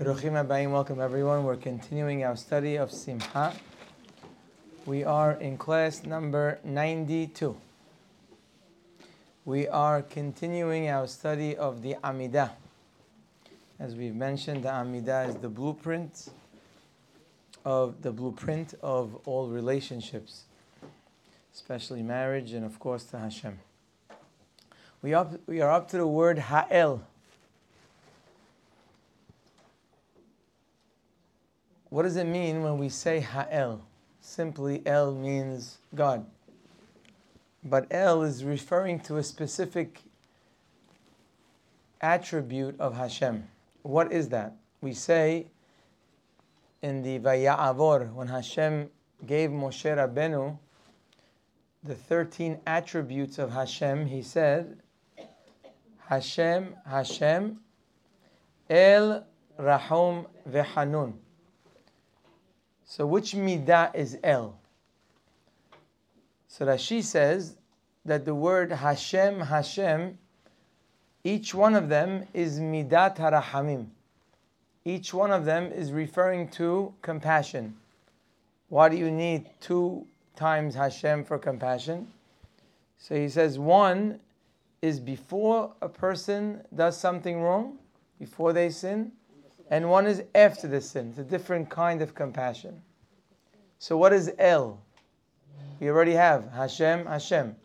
Beruchim Abayim, welcome everyone. We're continuing our study of Simha. We are in class number 92. We are continuing our study of the Amidah. As we've mentioned, the Amidah is the blueprint of the blueprint of all relationships, especially marriage and of course to Hashem. We, up, we are up to the word Ha'el. What does it mean when we say Ha'el? Simply, El means God. But El is referring to a specific attribute of Hashem. What is that? We say in the Vaya'avor, when Hashem gave Moshe Rabbeinu the 13 attributes of Hashem, he said, Hashem, Hashem, El, Rahum, Vehanun. So which midah is El? So Rashi says that the word Hashem, Hashem, each one of them is midat harahamim. Each one of them is referring to compassion. Why do you need two times Hashem for compassion? So he says one is before a person does something wrong, before they sin, and one is after the sin. It's a different kind of compassion. So what is El? We already have Hashem, Hashem.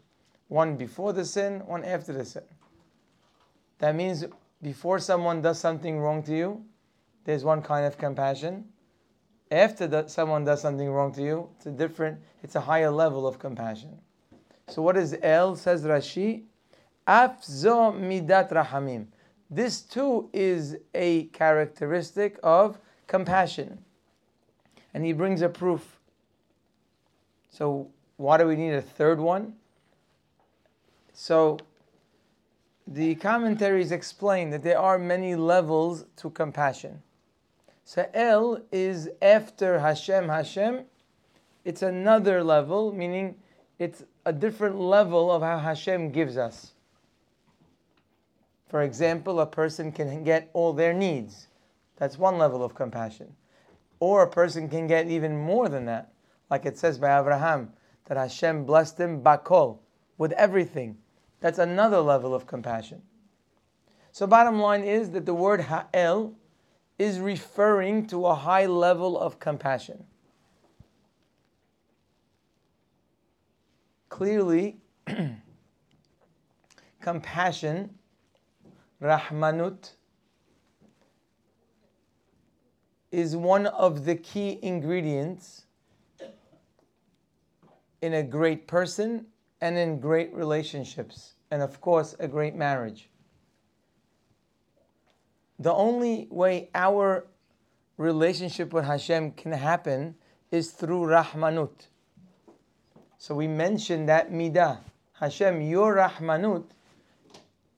One before the sin, one after the sin. That means before someone does something wrong to you, there's one kind of compassion. After that someone does something wrong to you, it's a different, it's a higher level of compassion. So what is El? Says Rashi, Afzo midat rahamim. This too is a characteristic of compassion. And he brings a proof. So, why do we need a third one? So, the commentaries explain that there are many levels to compassion. So, El is after Hashem, Hashem. It's another level, meaning it's a different level of how Hashem gives us. For example, a person can get all their needs. That's one level of compassion. Or a person can get even more than that. Like it says by Abraham, that Hashem blessed him bakol, with everything. That's another level of compassion. So bottom line is that the word ha'el is referring to a high level of compassion. Clearly, compassion Rahmanut is one of the key ingredients in a great person and in great relationships, and of course, a great marriage. The only way our relationship with Hashem can happen is through Rahmanut. So we mentioned that midah. Hashem, your Rahmanut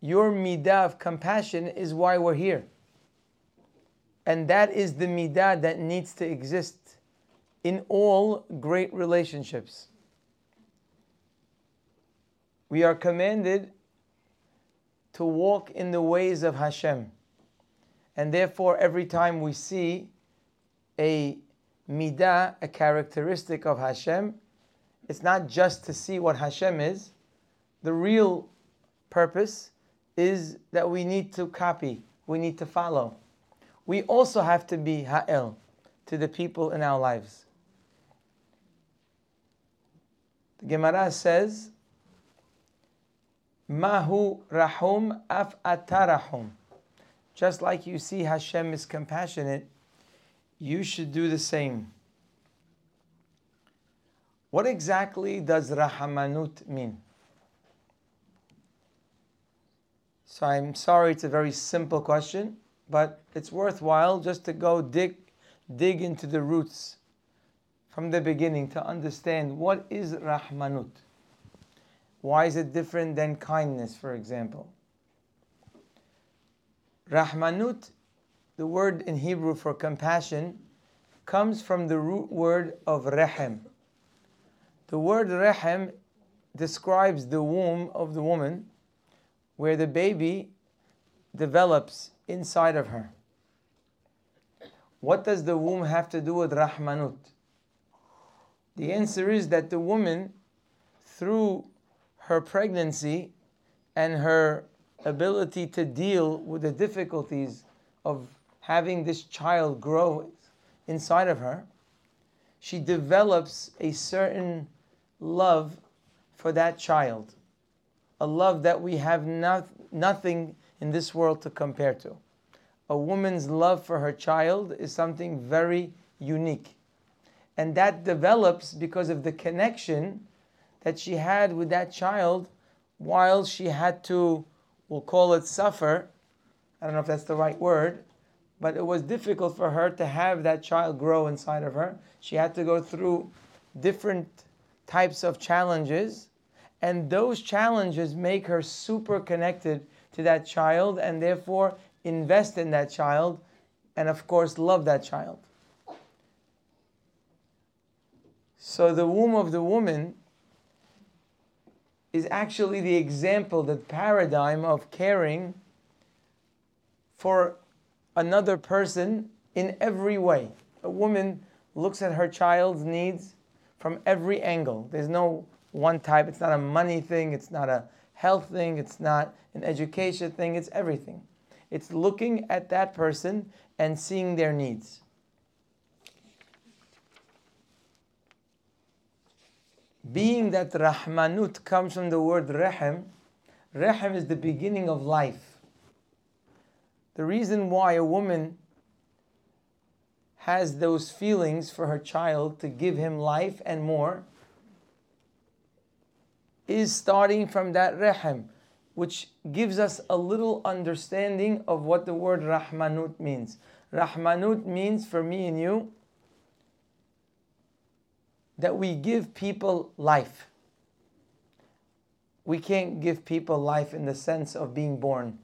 your midah of compassion is why we're here. And that is the midah that needs to exist in all great relationships. We are commanded to walk in the ways of Hashem. And therefore, every time we see a midah, a characteristic of Hashem, it's not just to see what Hashem is. The real purpose is that we need to copy, we need to follow. We also have to be ha'el to the people in our lives. The Gemara says, Mahu rahum af atarahum. Just like you see Hashem is compassionate, you should do the same. What exactly does rahamanut mean? So I'm sorry it's a very simple question, but it's worthwhile just to go dig dig into the roots from the beginning to understand what is rahmanut. Why is it different than kindness, for example? Rahmanut, the word in Hebrew for compassion, comes from the root word of rehem. The word rehem describes the womb of the woman where the baby develops inside of her. What does the womb have to do with Rahmanut? The answer is that the woman, through her pregnancy and her ability to deal with the difficulties of having this child grow inside of her, she develops a certain love for that child, a love that we have not, nothing in this world to compare to. A woman's love for her child is something very unique. And that develops because of the connection that she had with that child while she had to, we'll call it suffer. I don't know if that's the right word, but it was difficult for her to have that child grow inside of her. She had to go through different types of challenges, and those challenges make her super connected to that child and therefore invest in that child and, of course, love that child. So, the womb of the woman is actually the example, the paradigm of caring for another person in every way. A woman looks at her child's needs from every angle. There's no one type. It's not a money thing, it's not a health thing, it's not an education thing, it's everything. It's looking at that person and seeing their needs. Being that Rahmanut comes from the word Rahim, Rahim is the beginning of life. The reason why a woman has those feelings for her child to give him life and more is starting from that rahim, which gives us a little understanding of what the word rahmanut means. Rahmanut means for me and you that we give people life. We can't give people life in the sense of being born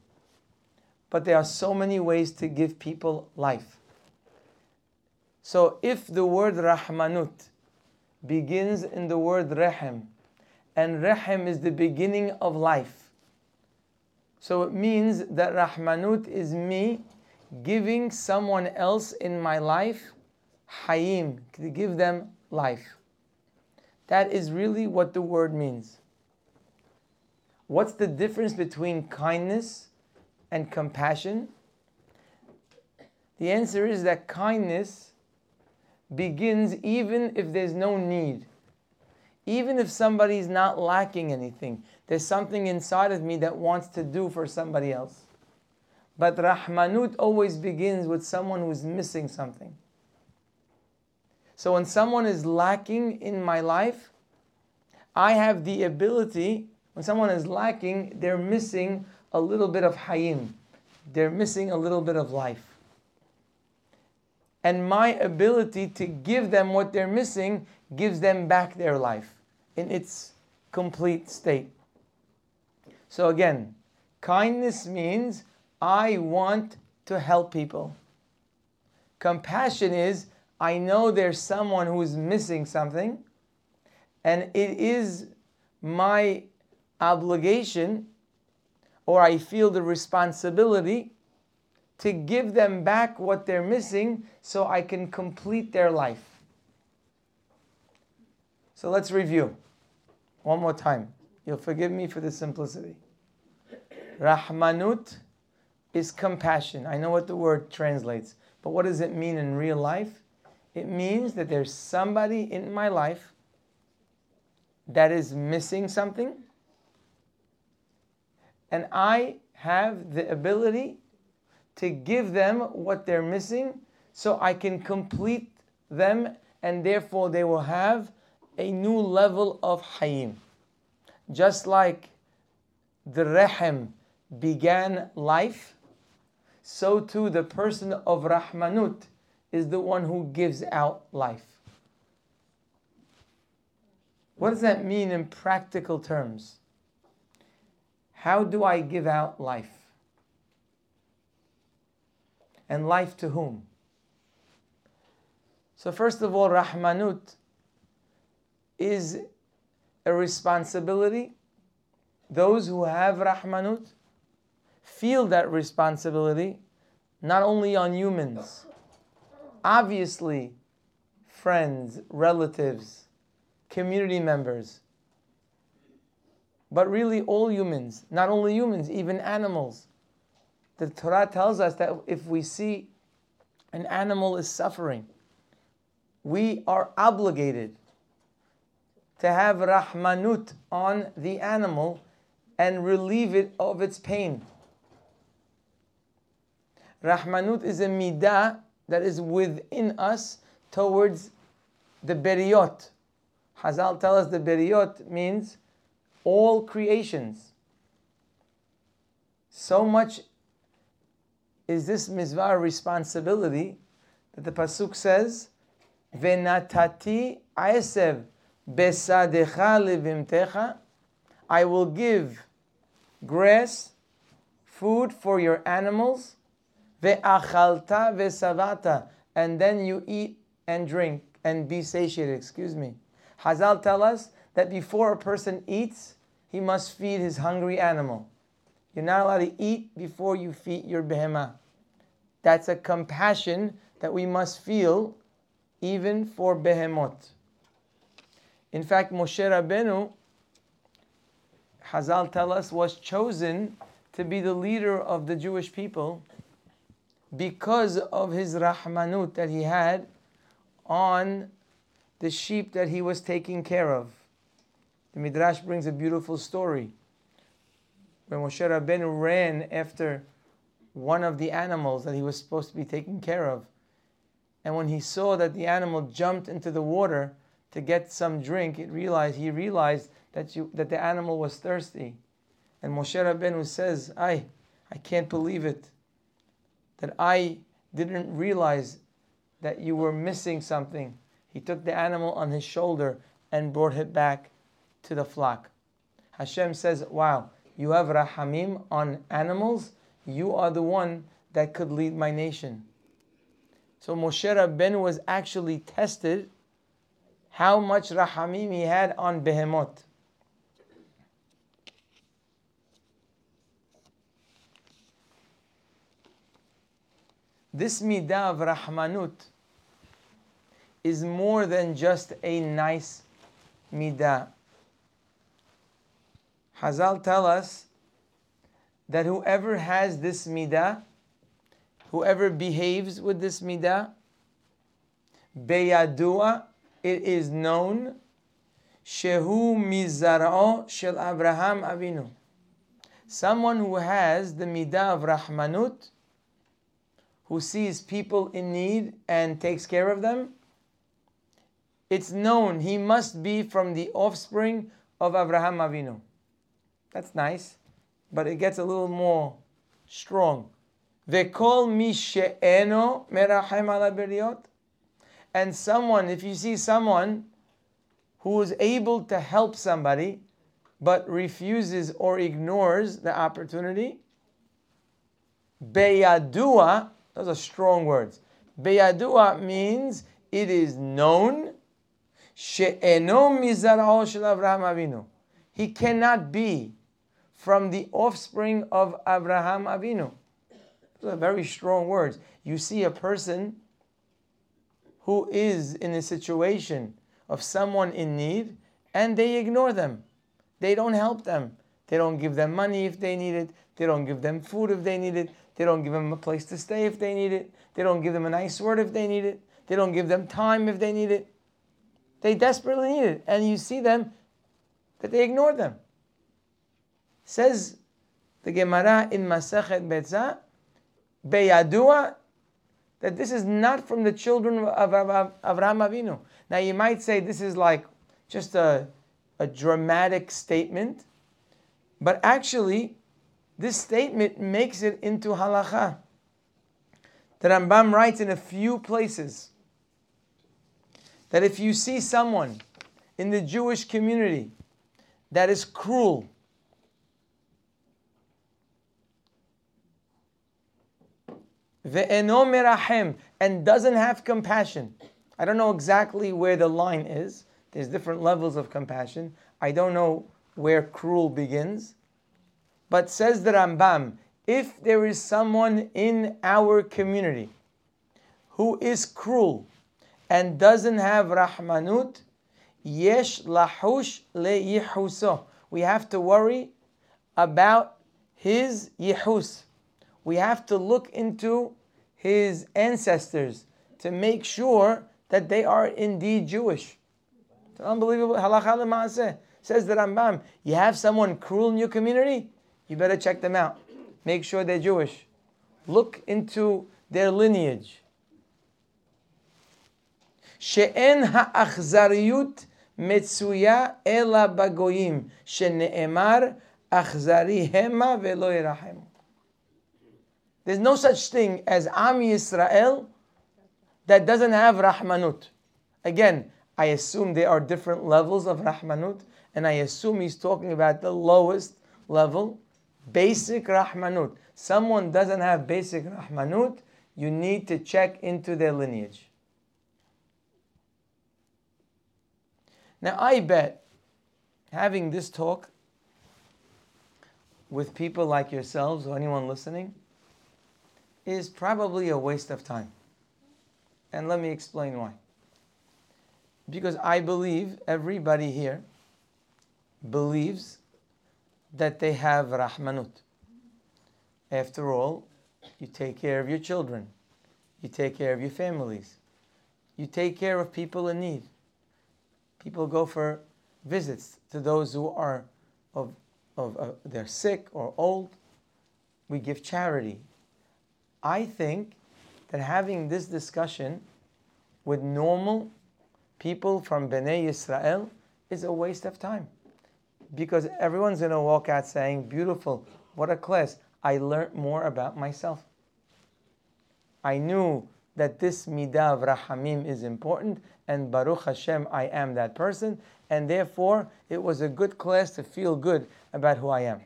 but there are so many ways to give people life. So if the word Rahmanut begins in the word Rahim, and Rahim is the beginning of life, so it means that Rahmanut is me giving someone else in my life Hayim, to give them life. That is really what the word means. What's the difference between kindness and compassion? The answer is that kindness begins even if there's no need. Even if somebody's not lacking anything, there's something inside of me that wants to do for somebody else. But Rahmanut always begins with someone who's missing something. So when someone is lacking in my life, I have the ability, when someone is lacking, they're missing a little bit of hayim. They're missing a little bit of life. And my ability to give them what they're missing gives them back their life in its complete state. So again, kindness means I want to help people. Compassion is I know there's someone who's missing something, and it is my obligation or I feel the responsibility to give them back what they're missing so I can complete their life. So let's review one more time. You'll forgive me for the simplicity. Rahmanut is compassion. I know what the word translates, but what does it mean in real life? It means that there's somebody in my life that is missing something and I have the ability to give them what they're missing so I can complete them and therefore they will have a new level of hayim. Just like the rahim began life, so too the person of rahmanut is the one who gives out life. What does that mean in practical terms? How do I give out life? And life to whom? So, first of all, Rahmanut is a responsibility. Those who have Rahmanut feel that responsibility not only on humans, obviously friends, relatives, community members, but really all humans, not only humans, even animals. The Torah tells us that if we see an animal is suffering, we are obligated to have rahmanut on the animal and relieve it of its pain. Rahmanut is a midah that is within us towards the beriot. Hazal tell us the beriot means all creations. So much is this mitzvah responsibility that the pasuk says, "Venatati aesev besadecha levimtecha." I will give grass, food for your animals, ve'achalta ve'savata, and then you eat and drink and be satiated. Excuse me. Hazal tell us that before a person eats, he must feed his hungry animal. You're not allowed to eat before you feed your behemah. That's a compassion that we must feel even for behemot. In fact, Moshe Rabbeinu, Hazal tell us, was chosen to be the leader of the Jewish people because of his rahmanut that he had on the sheep that he was taking care of. The Midrash brings a beautiful story. When Moshe Rabbeinu ran after one of the animals that he was supposed to be taking care of, and when he saw that the animal jumped into the water to get some drink, it realized he realized that you, that the animal was thirsty. And Moshe Rabbeinu says, "I, I can't believe it, that I didn't realize that you were missing something." He took the animal on his shoulder and brought it back to the flock. Hashem says, Wow, you have rahamim on animals, you are the one that could lead my nation. So Moshe Rabbeinu was actually tested how much rahamim he had on behemoth. This midah of rahmanut is more than just a nice midah. Hazal tell us that whoever has this midah, whoever behaves with this midah, beyadua, it is known, shehu mizar'o shel Abraham Avinu. Someone who has the midah of rahmanut, who sees people in need and takes care of them, it's known he must be from the offspring of Abraham Avinu. That's nice, but it gets a little more strong. They call me she'eno merachem ala And someone, if you see someone who is able to help somebody, but refuses or ignores the opportunity, beyadua, those are strong words. Beyadua means it is known she'eno mizarao Avraham Avinu. He cannot be from the offspring of Abraham Avinu. Those are very strong words. You see a person who is in a situation of someone in need and they ignore them. They don't help them. They don't give them money if they need it. They don't give them food if they need it. They don't give them a place to stay if they need it. They don't give them a nice word if they need it. They don't give them time if they need it. They desperately need it. And you see them that they ignore them. Says the Gemara in Masachet Betzah, Beyadua, that this is not from the children of Avraham Avinu. Now you might say this is like just a, a dramatic statement, but actually, this statement makes it into halacha. The Rambam writes in a few places that if you see someone in the Jewish community that is cruel, and doesn't have compassion. I don't know exactly where the line is. There's different levels of compassion. I don't know where cruel begins. But says the Rambam, if there is someone in our community who is cruel and doesn't have rahmanut, yesh lahush le We have to worry about his yihus We have to look into his ancestors to make sure that they are indeed Jewish. It's unbelievable. Halacha says the Rambam. You have someone cruel in your community, you better check them out. Make sure they're Jewish. Look into their lineage. שאין האכזריות מצויה אלא בגויים, שנאמר אכזרי המה ולא ירחמו. there's no such thing as Am Yisrael that doesn't have Rahmanut. Again, I assume there are different levels of Rahmanut, and I assume he's talking about the lowest level, basic Rahmanut. Someone doesn't have basic Rahmanut, you need to check into their lineage. Now, I bet having this talk with people like yourselves or anyone listening is probably a waste of time. And let me explain why. Because I believe everybody here believes that they have rahmanut. After all, you take care of your children, you take care of your families, you take care of people in need. People go for visits to those who are of, of uh, they're sick or old. We give charity. I think that having this discussion with normal people from Bnei Israel is a waste of time. Because everyone's going to walk out saying, Beautiful, what a class. I learned more about myself. I knew that this midah of rahamim is important, and Baruch Hashem, I am that person, and therefore it was a good class to feel good about who I am.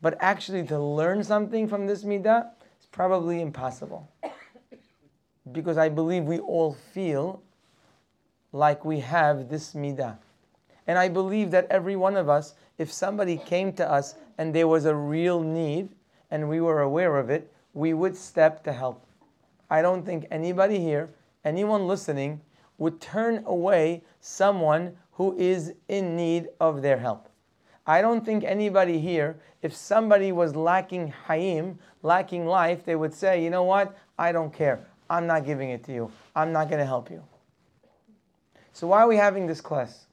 But actually, to learn something from this midah probably impossible because I believe we all feel like we have this midah. And I believe that every one of us, if somebody came to us and there was a real need and we were aware of it, we would step to help. I don't think anybody here, anyone listening, would turn away someone who is in need of their help. I don't think anybody here, if somebody was lacking hayim, lacking life, they would say, you know what, I don't care. I'm not giving it to you. I'm not going to help you. So, why are we having this class?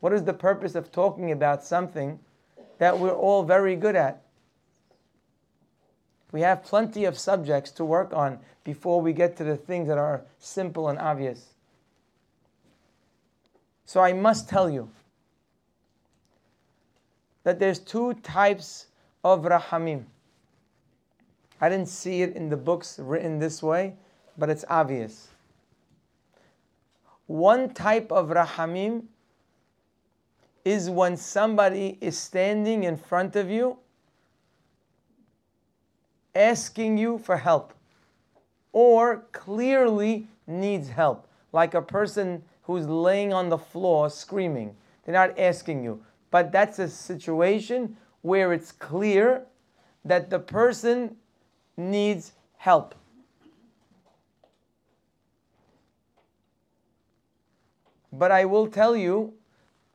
What is the purpose of talking about something that we're all very good at? We have plenty of subjects to work on before we get to the things that are simple and obvious. So, I must tell you that there's two types of rahamim. I didn't see it in the books written this way, but it's obvious. One type of rahamim is when somebody is standing in front of you asking you for help or clearly needs help, like a person who's laying on the floor screaming. They're not asking you, but that's a situation where it's clear that the person needs help. But I will tell you,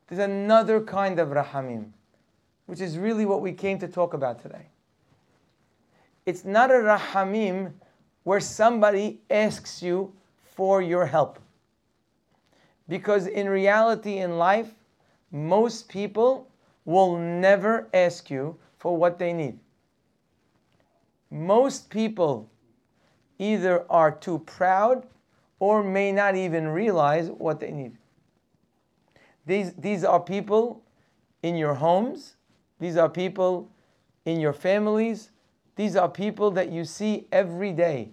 there's another kind of rahamim, which is really what we came to talk about today. It's not a rahamim where somebody asks you for your help. Because in reality, in life, most people will never ask you for what they need most people either are too proud or may not even realize what they need. These, these are people in your homes, these are people in your families, these are people that you see every day.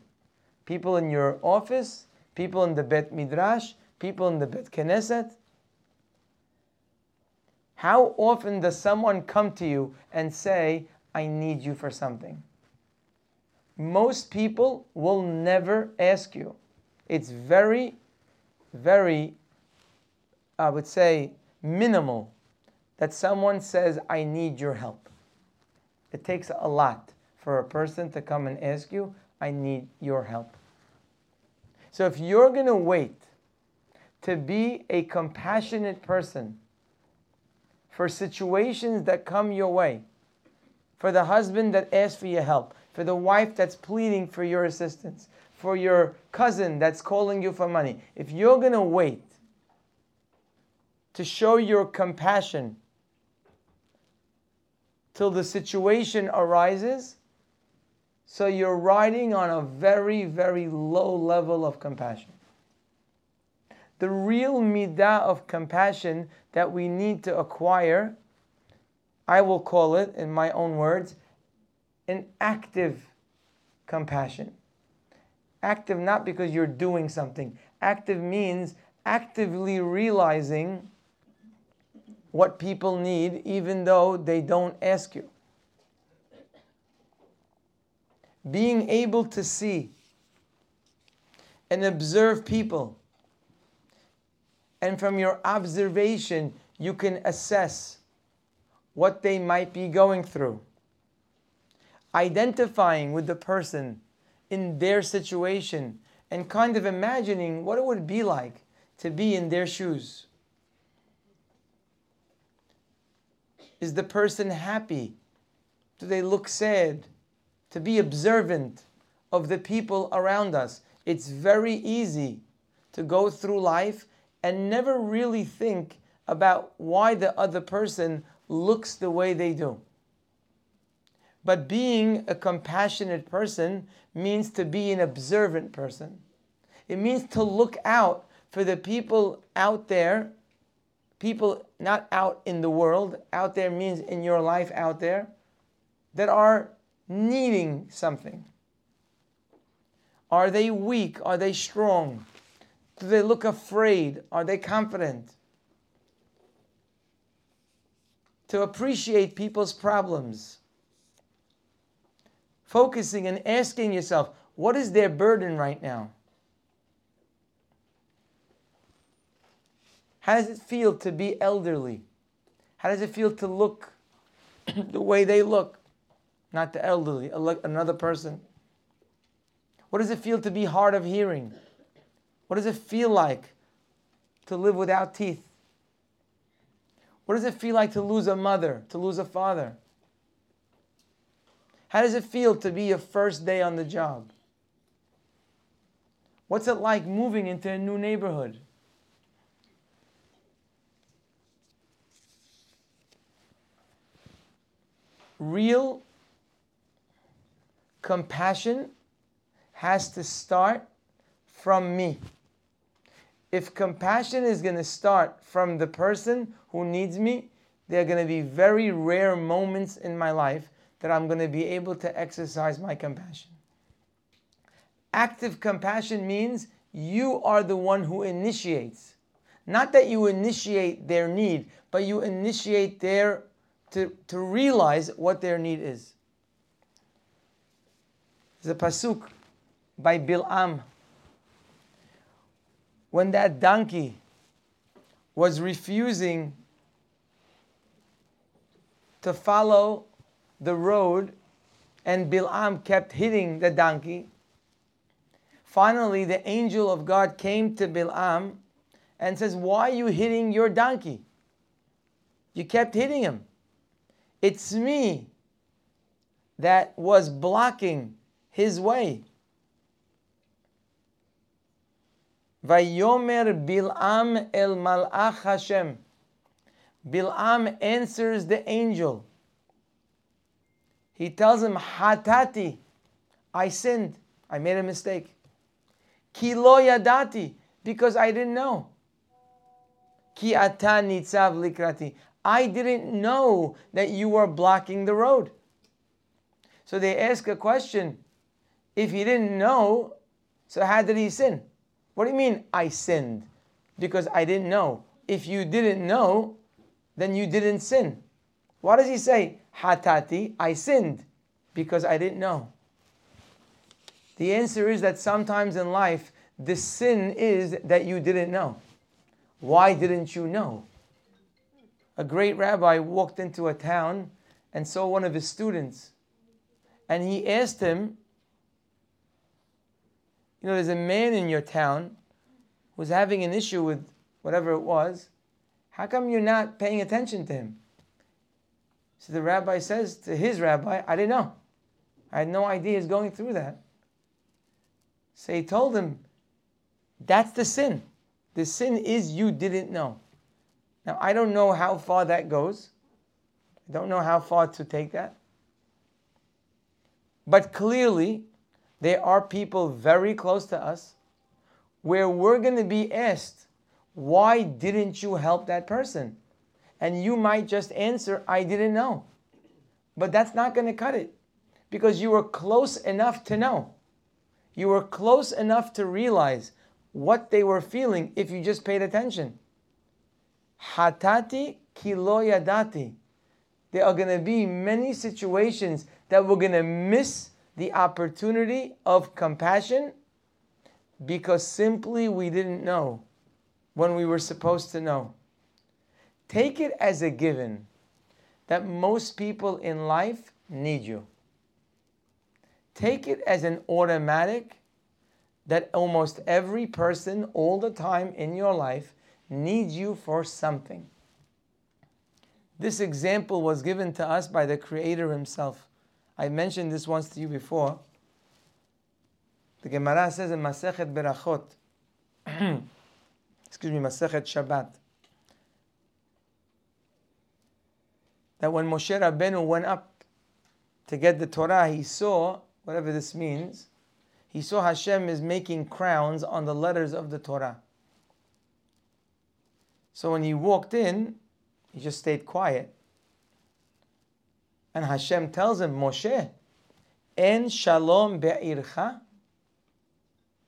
People in your office, people in the Bet Midrash, people in the Bet Knesset. How often does someone come to you and say, I need you for something? most people will never ask you. It's very, very, I would say, minimal that someone says, I need your help. It takes a lot for a person to come and ask you, I need your help. So if you're going to wait to be a compassionate person for situations that come your way, for the husband that asks for your help, for the wife that's pleading for your assistance, for your cousin that's calling you for money, if you're going to wait to show your compassion till the situation arises, so you're riding on a very, very low level of compassion. The real midah of compassion that we need to acquire, I will call it, in my own words, an active compassion. Active not because you're doing something. Active means actively realizing what people need even though they don't ask you. Being able to see and observe people, and from your observation, you can assess what they might be going through. Identifying with the person in their situation and kind of imagining what it would be like to be in their shoes. Is the person happy? Do they look sad? To be observant of the people around us. It's very easy to go through life and never really think about why the other person looks the way they do. But being a compassionate person means to be an observant person. It means to look out for the people out there people not out in the world, out there means in your life out there, that are needing something. Are they weak? Are they strong? Do they look afraid? Are they confident? To appreciate people's problems. Focusing and asking yourself, what is their burden right now? How does it feel to be elderly? How does it feel to look the way they look? Not the elderly, another person. What does it feel to be hard of hearing? What does it feel like to live without teeth? What does it feel like to lose a mother, to lose a father? How does it feel to be your first day on the job? What's it like moving into a new neighborhood? real compassion has to start from me. If compassion is going to start from the person who needs me, there are going to be very rare moments in my life that I'm going to be able to exercise my compassion. Active compassion means you are the one who initiates. Not that you initiate their need, but you initiate their to, to realize what their need is. The pasuk by Bil'am. When that donkey was refusing to follow the road and Bil'am kept hitting the donkey, finally the angel of God came to Bil'am and says, Why are you hitting your donkey? You kept hitting him. It's me that was blocking his way. Vayomer Bil'am el Malach Hashem. Bil'am answers the angel. He tells him, Hatati, I sinned. I made a mistake. Kilo yadati, because I didn't know. Ki ata nitzav likrati. I didn't know that you were blocking the road. So they ask a question if he didn't know, so how did he sin? What do you mean, I sinned? Because I didn't know. If you didn't know, then you didn't sin. Why does he say, Hatati, I sinned? Because I didn't know. The answer is that sometimes in life, the sin is that you didn't know. Why didn't you know? a great rabbi walked into a town and saw one of his students. And he asked him, you know, there's a man in your town who's having an issue with whatever it was. How come you're not paying attention to him? So the rabbi says to his rabbi, I didn't know. I had no idea he's going through that. So he told him, That's the sin. The sin is you didn't know. Now, I don't know how far that goes. I don't know how far to take that. But clearly, there are people very close to us where we're going to be asked, Why didn't you help that person? And you might just answer, I didn't know. But that's not going to cut it because you were close enough to know. You were close enough to realize what they were feeling if you just paid attention. Hatati kilo yadati. There are going to be many situations that we're going to miss the opportunity of compassion because simply we didn't know when we were supposed to know. Take it as a given that most people in life need you. Take it as an automatic that almost every person all the time in your life needs you for something. This example was given to us by the Creator Himself. I mentioned this once to you before. The Gemara says in Masechet Berachot, excuse me, Masechet Shabbat, that when Moshe Rabbeinu went up to get the Torah, he saw, whatever this means, he saw Hashem is making crowns on the letters of the Torah. So when he walked in, he just stayed quiet. And Hashem tells him, Moshe, En shalom be'ircha,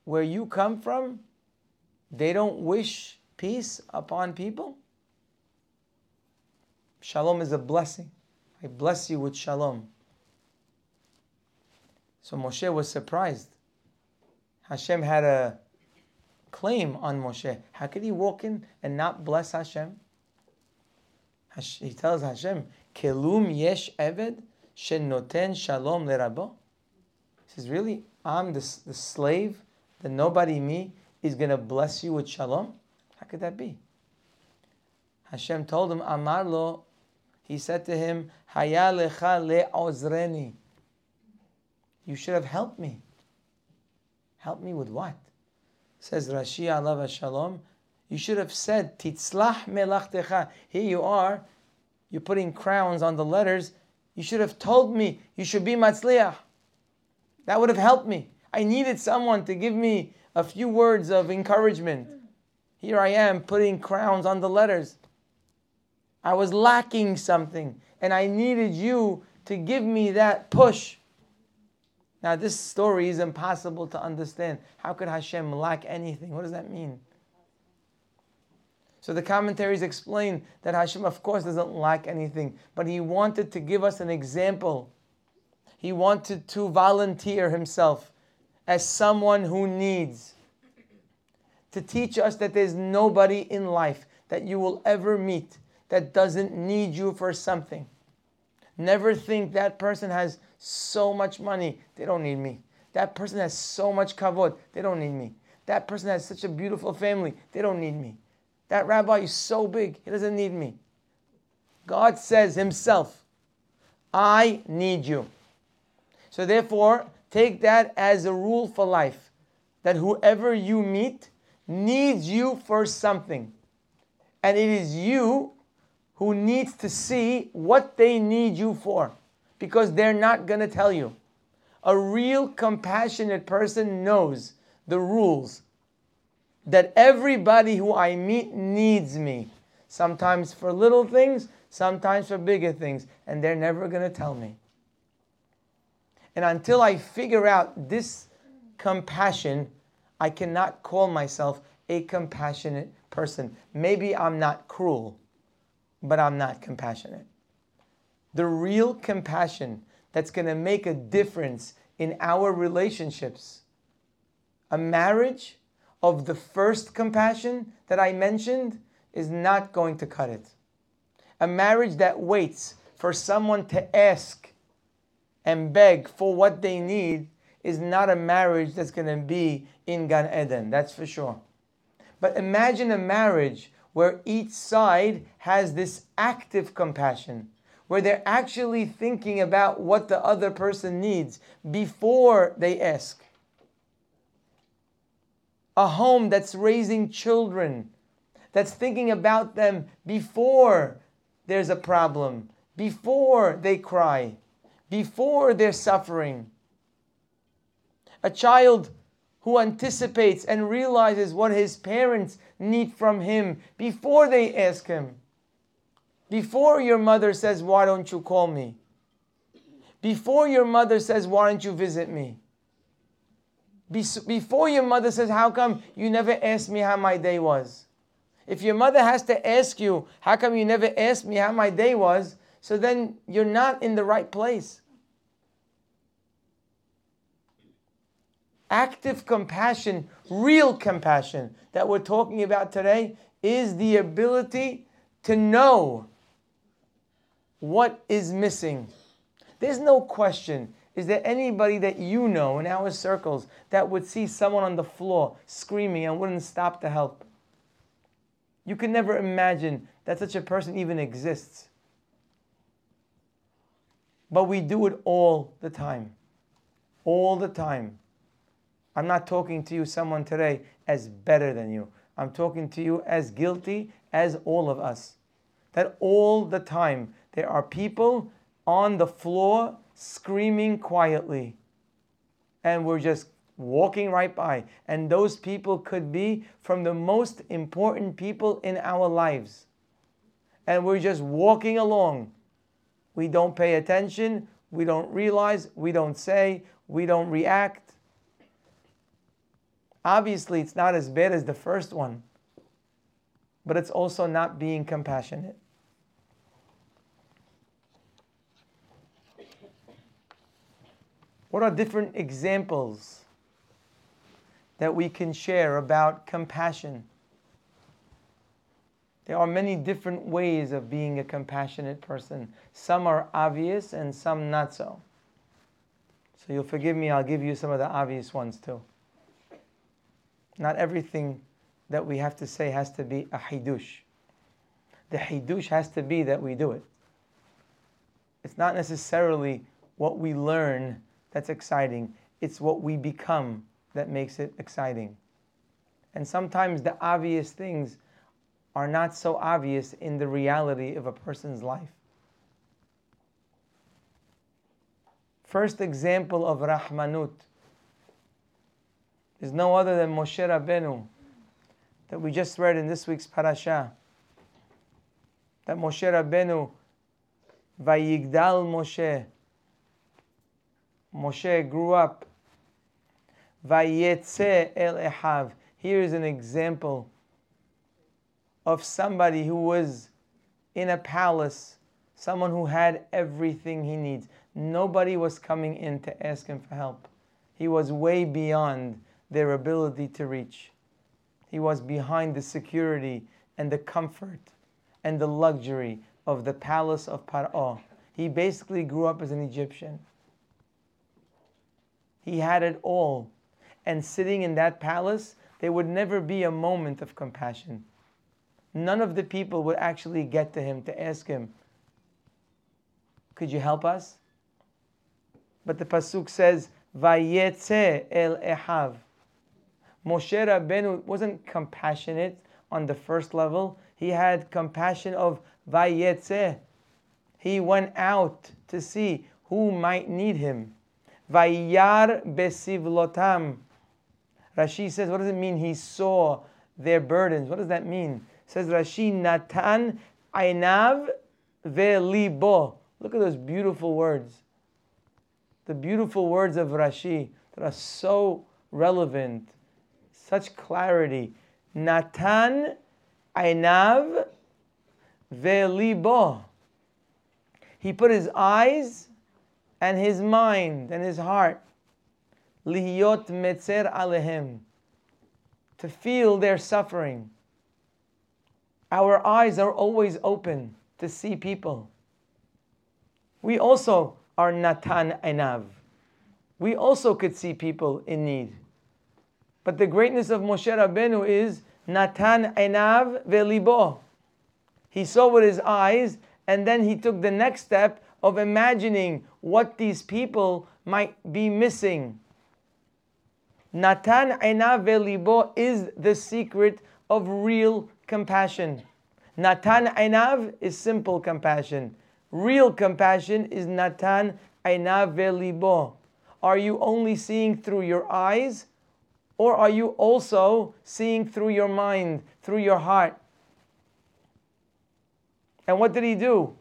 where you come from, they don't wish peace upon people. Shalom is a blessing. I bless you with shalom. So Moshe was surprised. Hashem had a claim on Moshe. How could he walk in and not bless Hashem? He tells Hashem, Kelum yesh eved shenoten shalom lerabo. He says, really? I'm the, the slave, the nobody me, is going to bless you with shalom? How could that be? Hashem told him, Amar lo, he said to him, Haya lecha le'ozreni. You should have helped me. Help me with what? Says Rashi Allah Shalom. You should have said, Titzlach melachtecha. Here you are. You're putting crowns on the letters. You should have told me you should be matzliach. That would have helped me. I needed someone to give me a few words of encouragement. Here I am putting crowns on the letters. I was lacking something, and I needed you to give me that push. Now, this story is impossible to understand. How could Hashem lack anything? What does that mean? So the commentaries explain that Hashem, of course, doesn't lack anything, but He wanted to give us an example. He wanted to volunteer Himself as someone who needs, to teach us that there's nobody in life that you will ever meet that doesn't need you for something. Never think that person has so much money, they don't need me. That person has so much kavod, they don't need me. That person has such a beautiful family, they don't need me. That rabbi is so big, he doesn't need me. God says himself, I need you. So therefore, take that as a rule for life that whoever you meet needs you for something. And it is you who needs to see what they need you for because they're not going to tell you. A real compassionate person knows the rules that everybody who I meet needs me. Sometimes for little things, sometimes for bigger things, and they're never going to tell me. And until I figure out this compassion, I cannot call myself a compassionate person. Maybe I'm not cruel, but I'm not compassionate the real compassion that's going to make a difference in our relationships. A marriage of the first compassion that I mentioned is not going to cut it. A marriage that waits for someone to ask and beg for what they need is not a marriage that's going to be in Gan Eden, that's for sure. But imagine a marriage where each side has this active compassion, where they're actually thinking about what the other person needs before they ask. A home that's raising children, that's thinking about them before there's a problem, before they cry, before they're suffering. A child who anticipates and realizes what his parents need from him before they ask him. Before your mother says, Why don't you call me? Before your mother says, Why don't you visit me? Before your mother says, How come you never asked me how my day was? If your mother has to ask you, How come you never asked me how my day was? So then you're not in the right place. active compassion, real compassion that we're talking about today is the ability to know what is missing. There's no question. Is there anybody that you know in our circles that would see someone on the floor screaming and wouldn't stop to help? You can never imagine that such a person even exists. But we do it all the time. All the time. I'm not talking to you, someone today, as better than you. I'm talking to you as guilty as all of us. That all the time there are people on the floor screaming quietly. And we're just walking right by. And those people could be from the most important people in our lives. And we're just walking along. We don't pay attention. We don't realize. We don't say. We don't react. Obviously, it's not as bad as the first one, but it's also not being compassionate. What are different examples that we can share about compassion? There are many different ways of being a compassionate person. Some are obvious and some not so. So you'll forgive me, I'll give you some of the obvious ones too. Not everything that we have to say has to be a hidush. The hidush has to be that we do it. It's not necessarily what we learn that's exciting, it's what we become that makes it exciting. And sometimes the obvious things are not so obvious in the reality of a person's life. First example of Rahmanut is no other than Moshe Rabbeinu that we just read in this week's parasha. That Moshe Rabbeinu, Vayigdal Moshe, Moshe grew up. Vayetze el Ehav. Here is an example of somebody who was in a palace, someone who had everything he needs. Nobody was coming in to ask him for help. He was way beyond their ability to reach. He was behind the security and the comfort and the luxury of the palace of Paro. He basically grew up as an Egyptian. He had it all. And sitting in that palace, there would never be a moment of compassion. None of the people would actually get to him to ask him, Could you help us? But the Pasuk says, Vayetze el Ehav. Moshe Rabbeinu wasn't compassionate on the first level. He had compassion of Vayetze. He went out to see who might need him. Vayar besivlotam. Rashi says, what does it mean? He saw their burdens. What does that mean? Says Rashi, Natan ainav velibo. Look at those beautiful words. The beautiful words of Rashi that are so relevant such clarity. Natan Ainav Velibo. He put his eyes and his mind and his heart. Lihiyot Metzer Alehem. To feel their suffering. Our eyes are always open to see people. We also are Natan Ainav. we also could see people in need. But the greatness of Moshe Rabbeinu is Natan Enav Velibo. He saw with his eyes, and then he took the next step of imagining what these people might be missing. Natan Enav Velibo is the secret of real compassion. Natan Einav is simple compassion. Real compassion is Natan Einav Velibo. Are you only seeing through your eyes? Or are you also seeing through your mind, through your heart? And what did he do?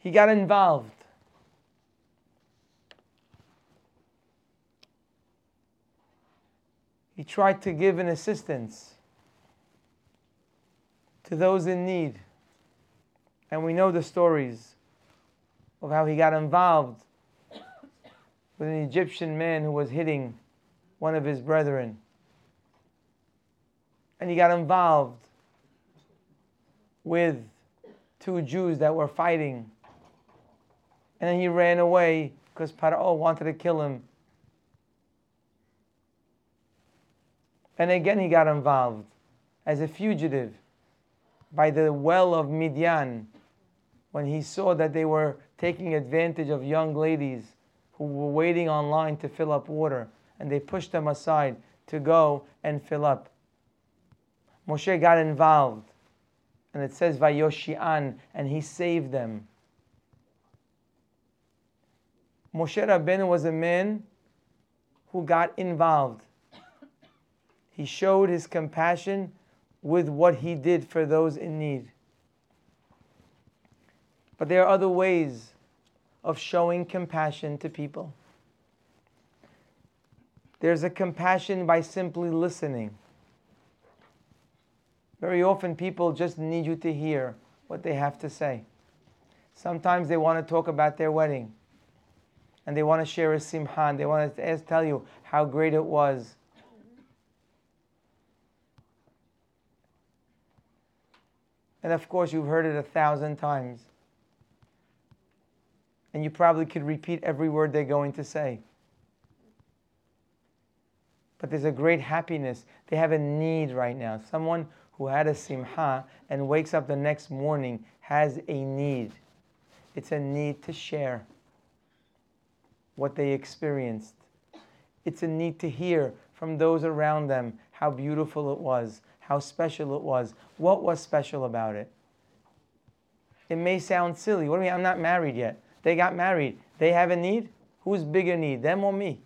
He got involved. He tried to give an assistance to those in need. And we know the stories of how he got involved with an Egyptian man who was hitting one of his brethren. And he got involved with two Jews that were fighting. And then he ran away because Paro wanted to kill him. And again, he got involved as a fugitive by the well of Midian when he saw that they were taking advantage of young ladies who were waiting online to fill up water, and they pushed them aside to go and fill up. Moshe got involved, and it says Vayoshian, and he saved them. Moshe Rabbeinu was a man who got involved. He showed his compassion with what he did for those in need. But there are other ways of showing compassion to people. There's a compassion by simply listening. Very often, people just need you to hear what they have to say. Sometimes they want to talk about their wedding and they want to share a simha, they want to eh, tell you how great it was. And of course, you've heard it a thousand times. And you probably could repeat every word they're going to say. But there's a great happiness. They have a need right now. Someone who had a simha and wakes up the next morning has a need. It's a need to share what they experienced. It's a need to hear from those around them how beautiful it was, how special it was. What was special about it? It may sound silly. What do you mean? I'm not married yet. They got married. They have a need? Who's bigger need, them or me?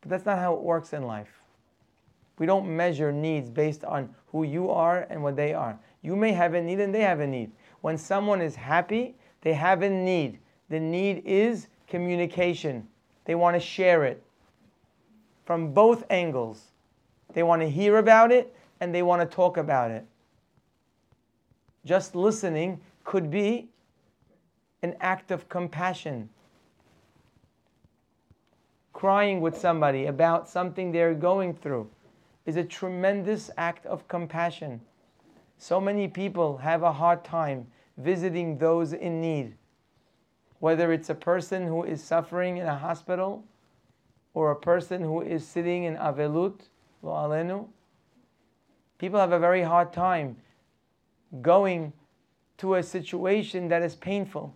But that's not how it works in life. We don't measure needs based on who you are and what they are. You may have a need and they have a need. When someone is happy, they have a need. The need is communication. They want to share it from both angles. They want to hear about it and they want to talk about it. Just listening could be an act of compassion. Crying with somebody about something they're going through is a tremendous act of compassion. So many people have a hard time visiting those in need, whether it's a person who is suffering in a hospital or a person who is sitting in Avelut, lo alenu, people have a very hard time going to a situation that is painful.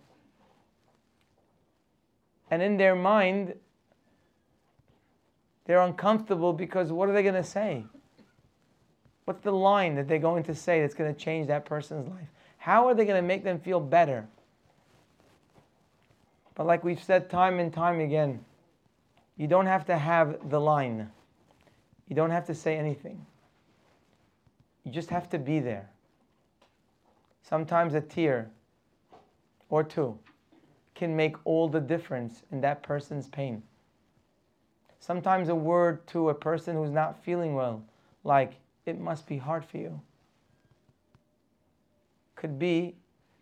And in their mind, they're uncomfortable because what are they going to say? What's the line that they're going to say that's going to change that person's life? How are they going to make them feel better? But like we've said time and time again, you don't have to have the line. You don't have to say anything. You just have to be there. Sometimes a tear or two can make all the difference in that person's pain. Sometimes a word to a person who's not feeling well, like, it must be hard for you, could be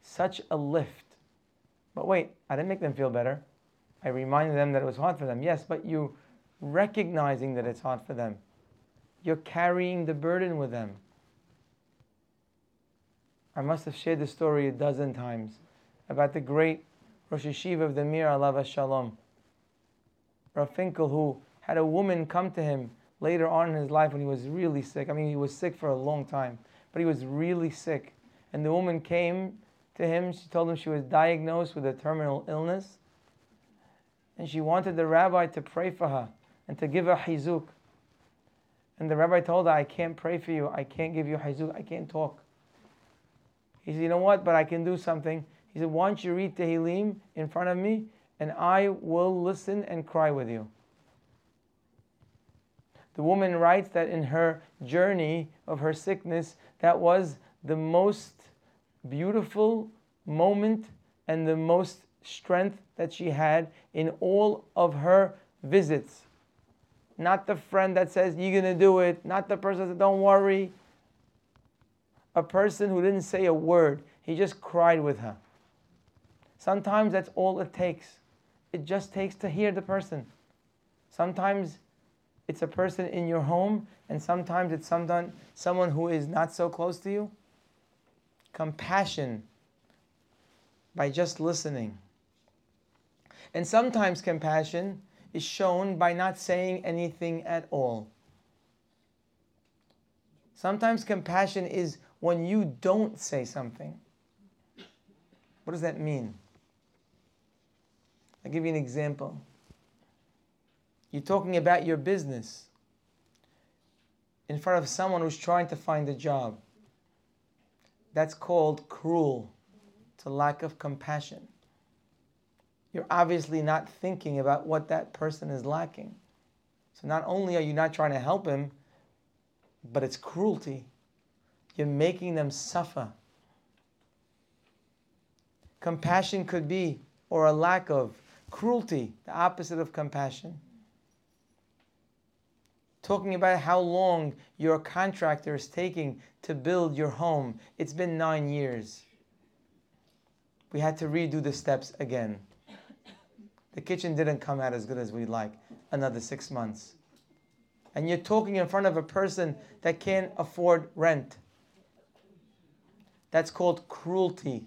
such a lift. But wait, I didn't make them feel better. I reminded them that it was hard for them. Yes, but you recognizing that it's hard for them. You're carrying the burden with them. I must have shared the story a dozen times about the great Rosh Yeshiva of the Mir Alav Shalom. Rav Finkel, who had a woman come to him later on in his life when he was really sick. I mean, he was sick for a long time, but he was really sick. And the woman came to him. She told him she was diagnosed with a terminal illness. And she wanted the rabbi to pray for her and to give her hizuk. And the rabbi told her, I can't pray for you. I can't give you hizuk. I can't talk. He said, You know what? But I can do something. He said, Why don't you read Tehillim in front of me and I will listen and cry with you. The woman writes that in her journey of her sickness, that was the most beautiful moment and the most strength that she had in all of her visits. Not the friend that says, You're going to do it, not the person that says, Don't worry. A person who didn't say a word, he just cried with her. Sometimes that's all it takes. It just takes to hear the person. Sometimes it's a person in your home, and sometimes it's someone, someone who is not so close to you. Compassion by just listening. And sometimes compassion is shown by not saying anything at all. Sometimes compassion is when you don't say something. What does that mean? I'll give you an example. You're talking about your business in front of someone who's trying to find a job. That's called cruel. It's a lack of compassion. You're obviously not thinking about what that person is lacking. So not only are you not trying to help him, but it's cruelty. You're making them suffer. Compassion could be, or a lack of, cruelty, the opposite of compassion talking about how long your contractor is taking to build your home. It's been nine years. We had to redo the steps again. The kitchen didn't come out as good as we'd like. Another six months. And you're talking in front of a person that can't afford rent. That's called cruelty.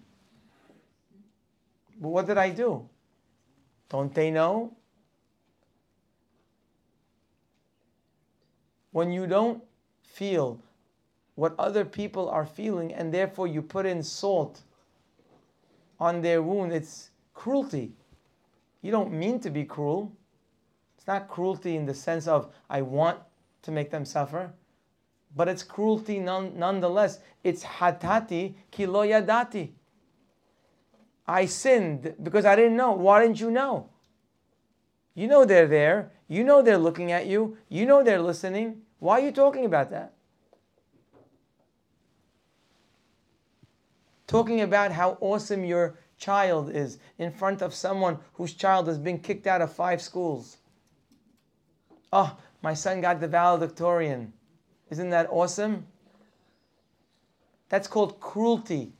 But what did I do? Don't they know? When you don't feel what other people are feeling and therefore you put in salt on their wound, it's cruelty. You don't mean to be cruel. It's not cruelty in the sense of I want to make them suffer, but it's cruelty none, nonetheless. It's hatati kilo yadati. I sinned because I didn't know. Why didn't you know? You know they're there. You know they're looking at you. You know they're listening. Why are you talking about that? Talking about how awesome your child is in front of someone whose child has been kicked out of five schools. Oh, my son got the valedictorian. Isn't that awesome? That's called cruelty.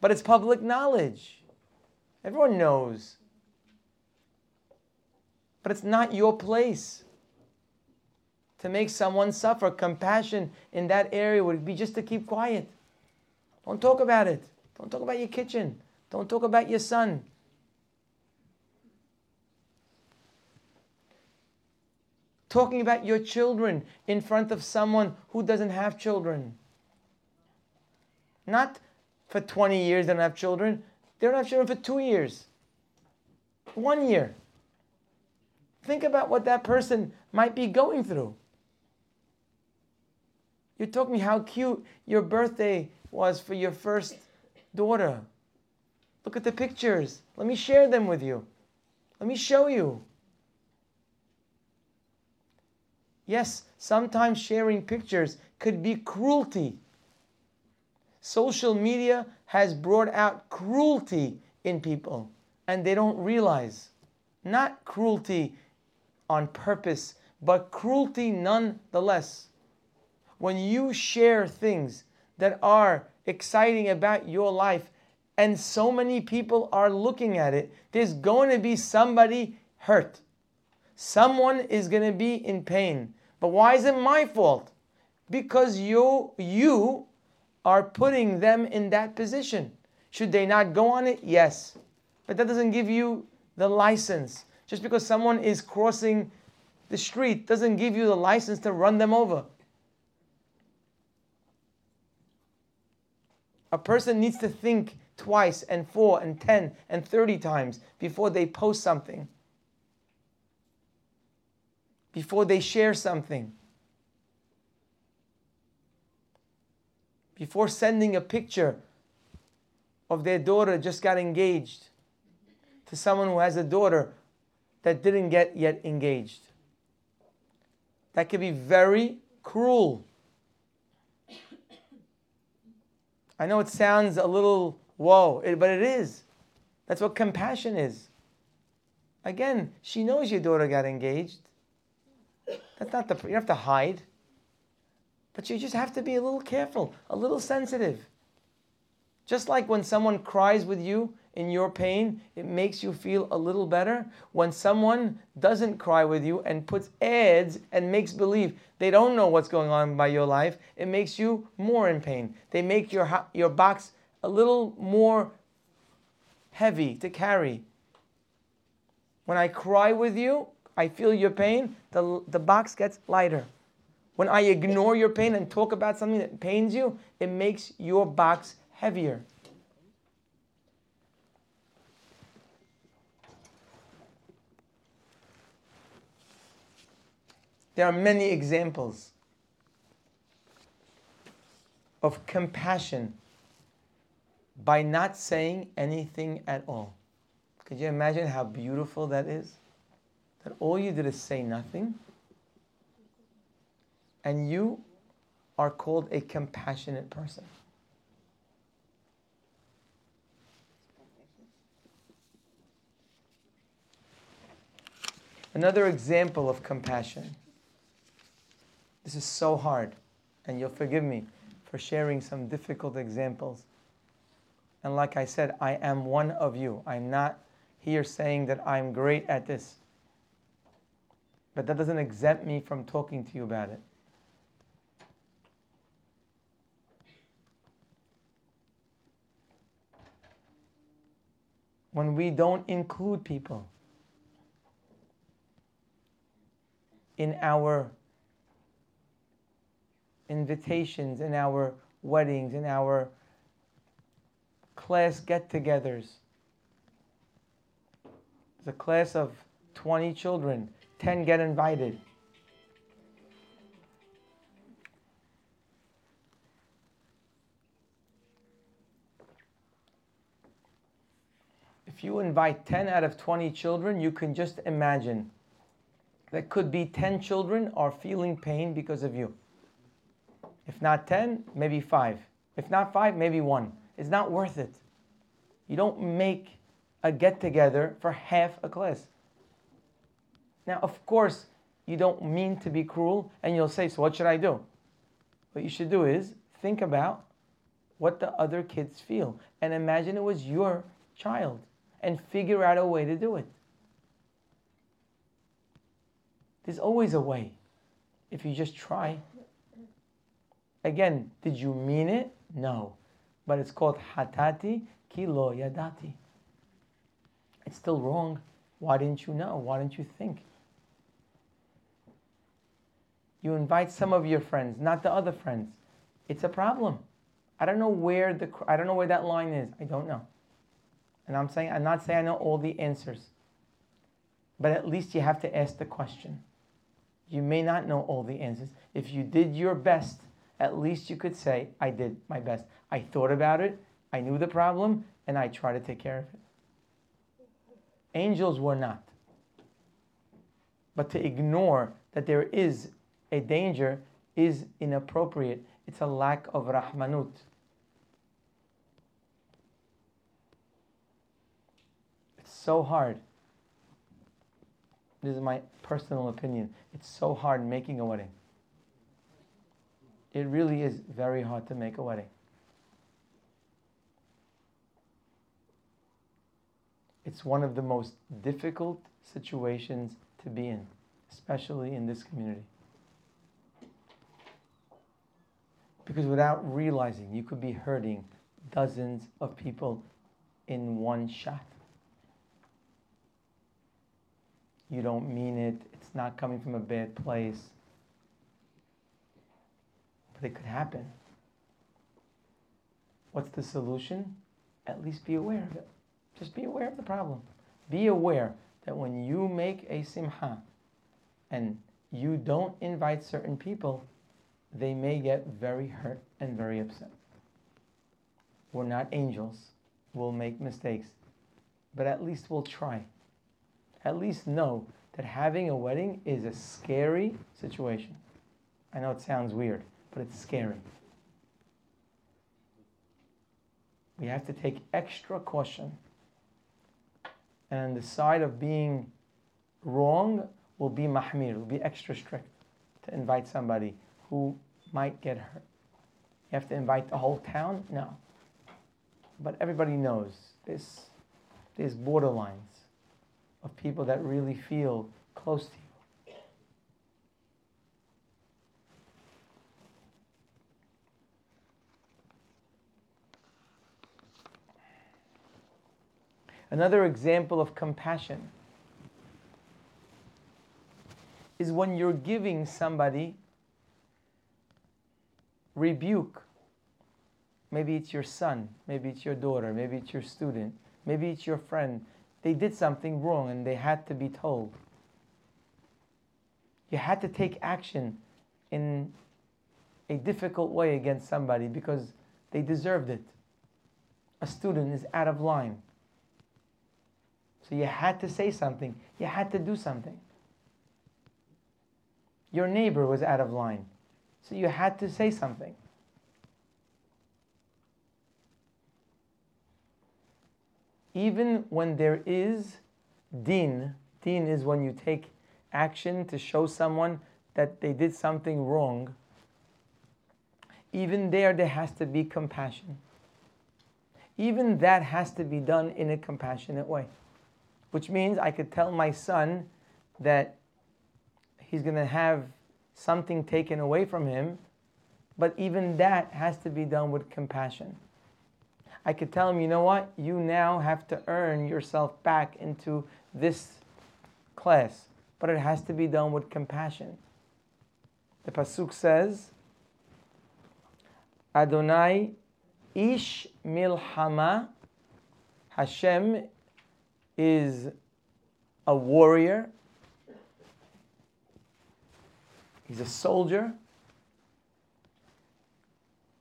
But it's public knowledge. Everyone knows. But it's not your place to make someone suffer. Compassion in that area would be just to keep quiet. Don't talk about it. Don't talk about your kitchen. Don't talk about your son. Talking about your children in front of someone who doesn't have children. Not for 20 years they don't have children. They don't have children for two years. One year. Think about what that person might be going through. You told me how cute your birthday was for your first daughter. Look at the pictures. Let me share them with you. Let me show you. Yes, sometimes sharing pictures could be cruelty. Social media has brought out cruelty in people, and they don't realize. Not cruelty on purpose, but cruelty nonetheless when you share things that are exciting about your life and so many people are looking at it, there's going to be somebody hurt. Someone is going to be in pain. But why is it my fault? Because you you are putting them in that position. Should they not go on it? Yes. But that doesn't give you the license. Just because someone is crossing the street doesn't give you the license to run them over. A person needs to think twice and four and ten and thirty times before they post something, before they share something, before sending a picture of their daughter just got engaged to someone who has a daughter that didn't get yet engaged. That could be very cruel. I know it sounds a little whoa, but it is. That's what compassion is. Again, she knows your daughter got engaged. That's not the, you have to hide. But you just have to be a little careful, a little sensitive. Just like when someone cries with you in your pain, it makes you feel a little better. When someone doesn't cry with you and puts ads and makes believe they don't know what's going on by your life, it makes you more in pain. They make your, your box a little more heavy to carry. When I cry with you, I feel your pain, the, the box gets lighter. When I ignore your pain and talk about something that pains you, it makes your box heavier. There are many examples of compassion by not saying anything at all. Could you imagine how beautiful that is? That all you did is say nothing, and you are called a compassionate person. Another example of compassion. This is so hard, and you'll forgive me for sharing some difficult examples. And like I said, I am one of you. I'm not here saying that I'm great at this. But that doesn't exempt me from talking to you about it. When we don't include people, in our invitations, in our weddings, in our class get togethers. There's a class of 20 children, 10 get invited. If you invite 10 out of 20 children, you can just imagine that could be 10 children are feeling pain because of you. If not 10, maybe 5. If not 5, maybe 1. It's not worth it. You don't make a get together for half a class. Now, of course, you don't mean to be cruel and you'll say, So what should I do? What you should do is think about what the other kids feel and imagine it was your child and figure out a way to do it. There's always a way if you just try. Again, did you mean it? No. But it's called hatati kilo yadati. It's still wrong. Why didn't you know? Why didn't you think? You invite some of your friends, not the other friends. It's a problem. I don't know where the I don't know where that line is. I don't know. And I'm saying I'm not saying I know all the answers. But at least you have to ask the question. You may not know all the answers. If you did your best, at least you could say, I did my best. I thought about it, I knew the problem, and I tried to take care of it. Angels were not. But to ignore that there is a danger is inappropriate. It's a lack of rahmanut. It's so hard this is my personal opinion. It's so hard making a wedding. It really is very hard to make a wedding. It's one of the most difficult situations to be in, especially in this community. Because without realizing, you could be hurting dozens of people in one shot. You don't mean it, it's not coming from a bad place. It could happen. What's the solution? At least be aware of it. Just be aware of the problem. Be aware that when you make a simha and you don't invite certain people, they may get very hurt and very upset. We're not angels. We'll make mistakes. But at least we'll try. At least know that having a wedding is a scary situation. I know it sounds weird, but it's scary. We have to take extra caution. And the side of being wrong, will be mahmir, will be extra strict to invite somebody who might get hurt. You have to invite the whole town? No. But everybody knows this, there's borderlines of people that really feel close to you. Another example of compassion is when you're giving somebody rebuke. Maybe it's your son, maybe it's your daughter, maybe it's your student, maybe it's your friend. They did something wrong and they had to be told. You had to take action in a difficult way against somebody because they deserved it. A student is out of line. So you had to say something, you had to do something. Your neighbor was out of line. So you had to say something. Even when there is din, din is when you take action to show someone that they did something wrong. Even there, there has to be compassion. Even that has to be done in a compassionate way. Which means I could tell my son that he's going to have something taken away from him, but even that has to be done with compassion. I could tell him, you know what? You now have to earn yourself back into this class, but it has to be done with compassion. The Pasuk says, Adonai ish milhama, Hashem is a warrior, He's a soldier.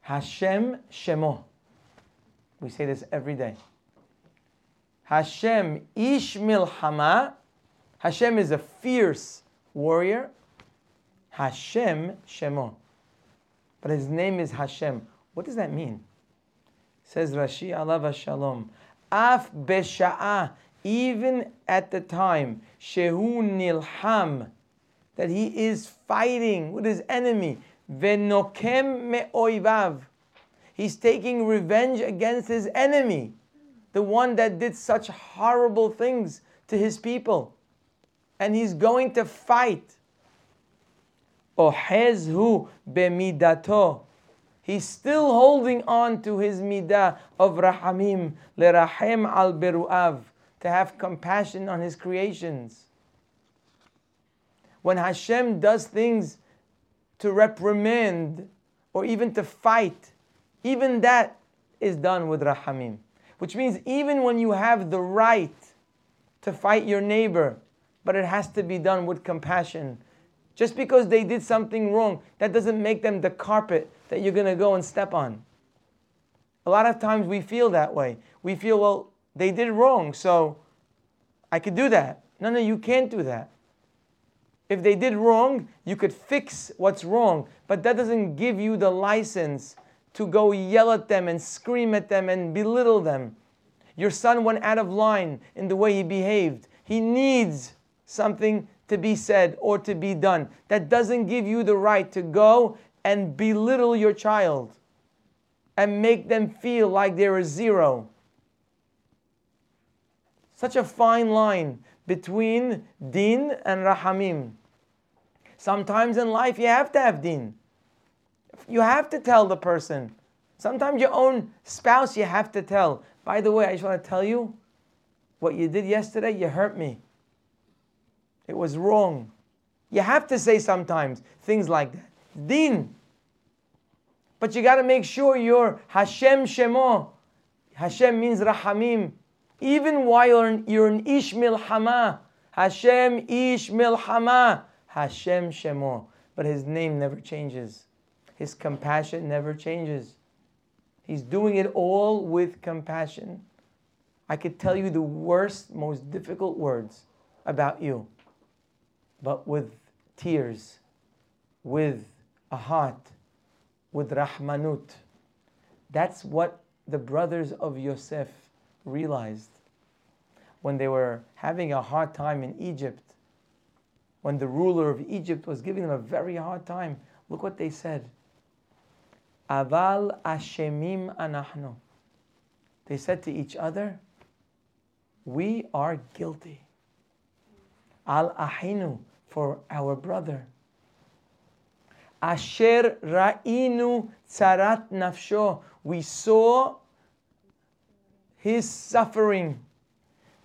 Hashem Shemo. We say this every day. Hashem Ish Milhama. Hashem is a fierce warrior. Hashem Shemo. But his name is Hashem. What does that mean? Says Rashi Alav Shalom. Af Besha'a. Even at the time, Shehu Nilham that he is fighting with his enemy. Venokem me'oivav. He's taking revenge against his enemy, the one that did such horrible things to his people. And he's going to fight. Ohezhu bemidato. He's still holding on to his midah of rahamim, lerahem al beruav, to have compassion on his creations when Hashem does things to reprimand or even to fight, even that is done with rahamim. Which means even when you have the right to fight your neighbor, but it has to be done with compassion. Just because they did something wrong, that doesn't make them the carpet that you're going to go and step on. A lot of times we feel that way. We feel, well, they did wrong, so I could do that. No, no, you can't do that. If they did wrong, you could fix what's wrong, but that doesn't give you the license to go yell at them and scream at them and belittle them. Your son went out of line in the way he behaved. He needs something to be said or to be done. That doesn't give you the right to go and belittle your child and make them feel like they're a zero. Such a fine line between din and rahamim. Sometimes in life you have to have din. You have to tell the person. Sometimes your own spouse, you have to tell. By the way, I just want to tell you what you did yesterday, you hurt me. It was wrong. You have to say sometimes things like that. Din. But you got to make sure you're Hashem Shemo. Hashem means Rahamim. Even while you're an, Ish Milhama. Hashem Ish Milhama. Hashem Shemo. But his name never changes. His compassion never changes. He's doing it all with compassion. I could tell you the worst, most difficult words about you, but with tears, with a heart, with rahmanut. That's what the brothers of Yosef realized when they were having a hard time in Egypt, when the ruler of Egypt was giving them a very hard time. Look what they said. Aval Ashemim Anahnu. They said to each other, We are guilty. Al Ahinu, for our brother. Asher Ra'inu Tzarat Nafsho. We saw his suffering.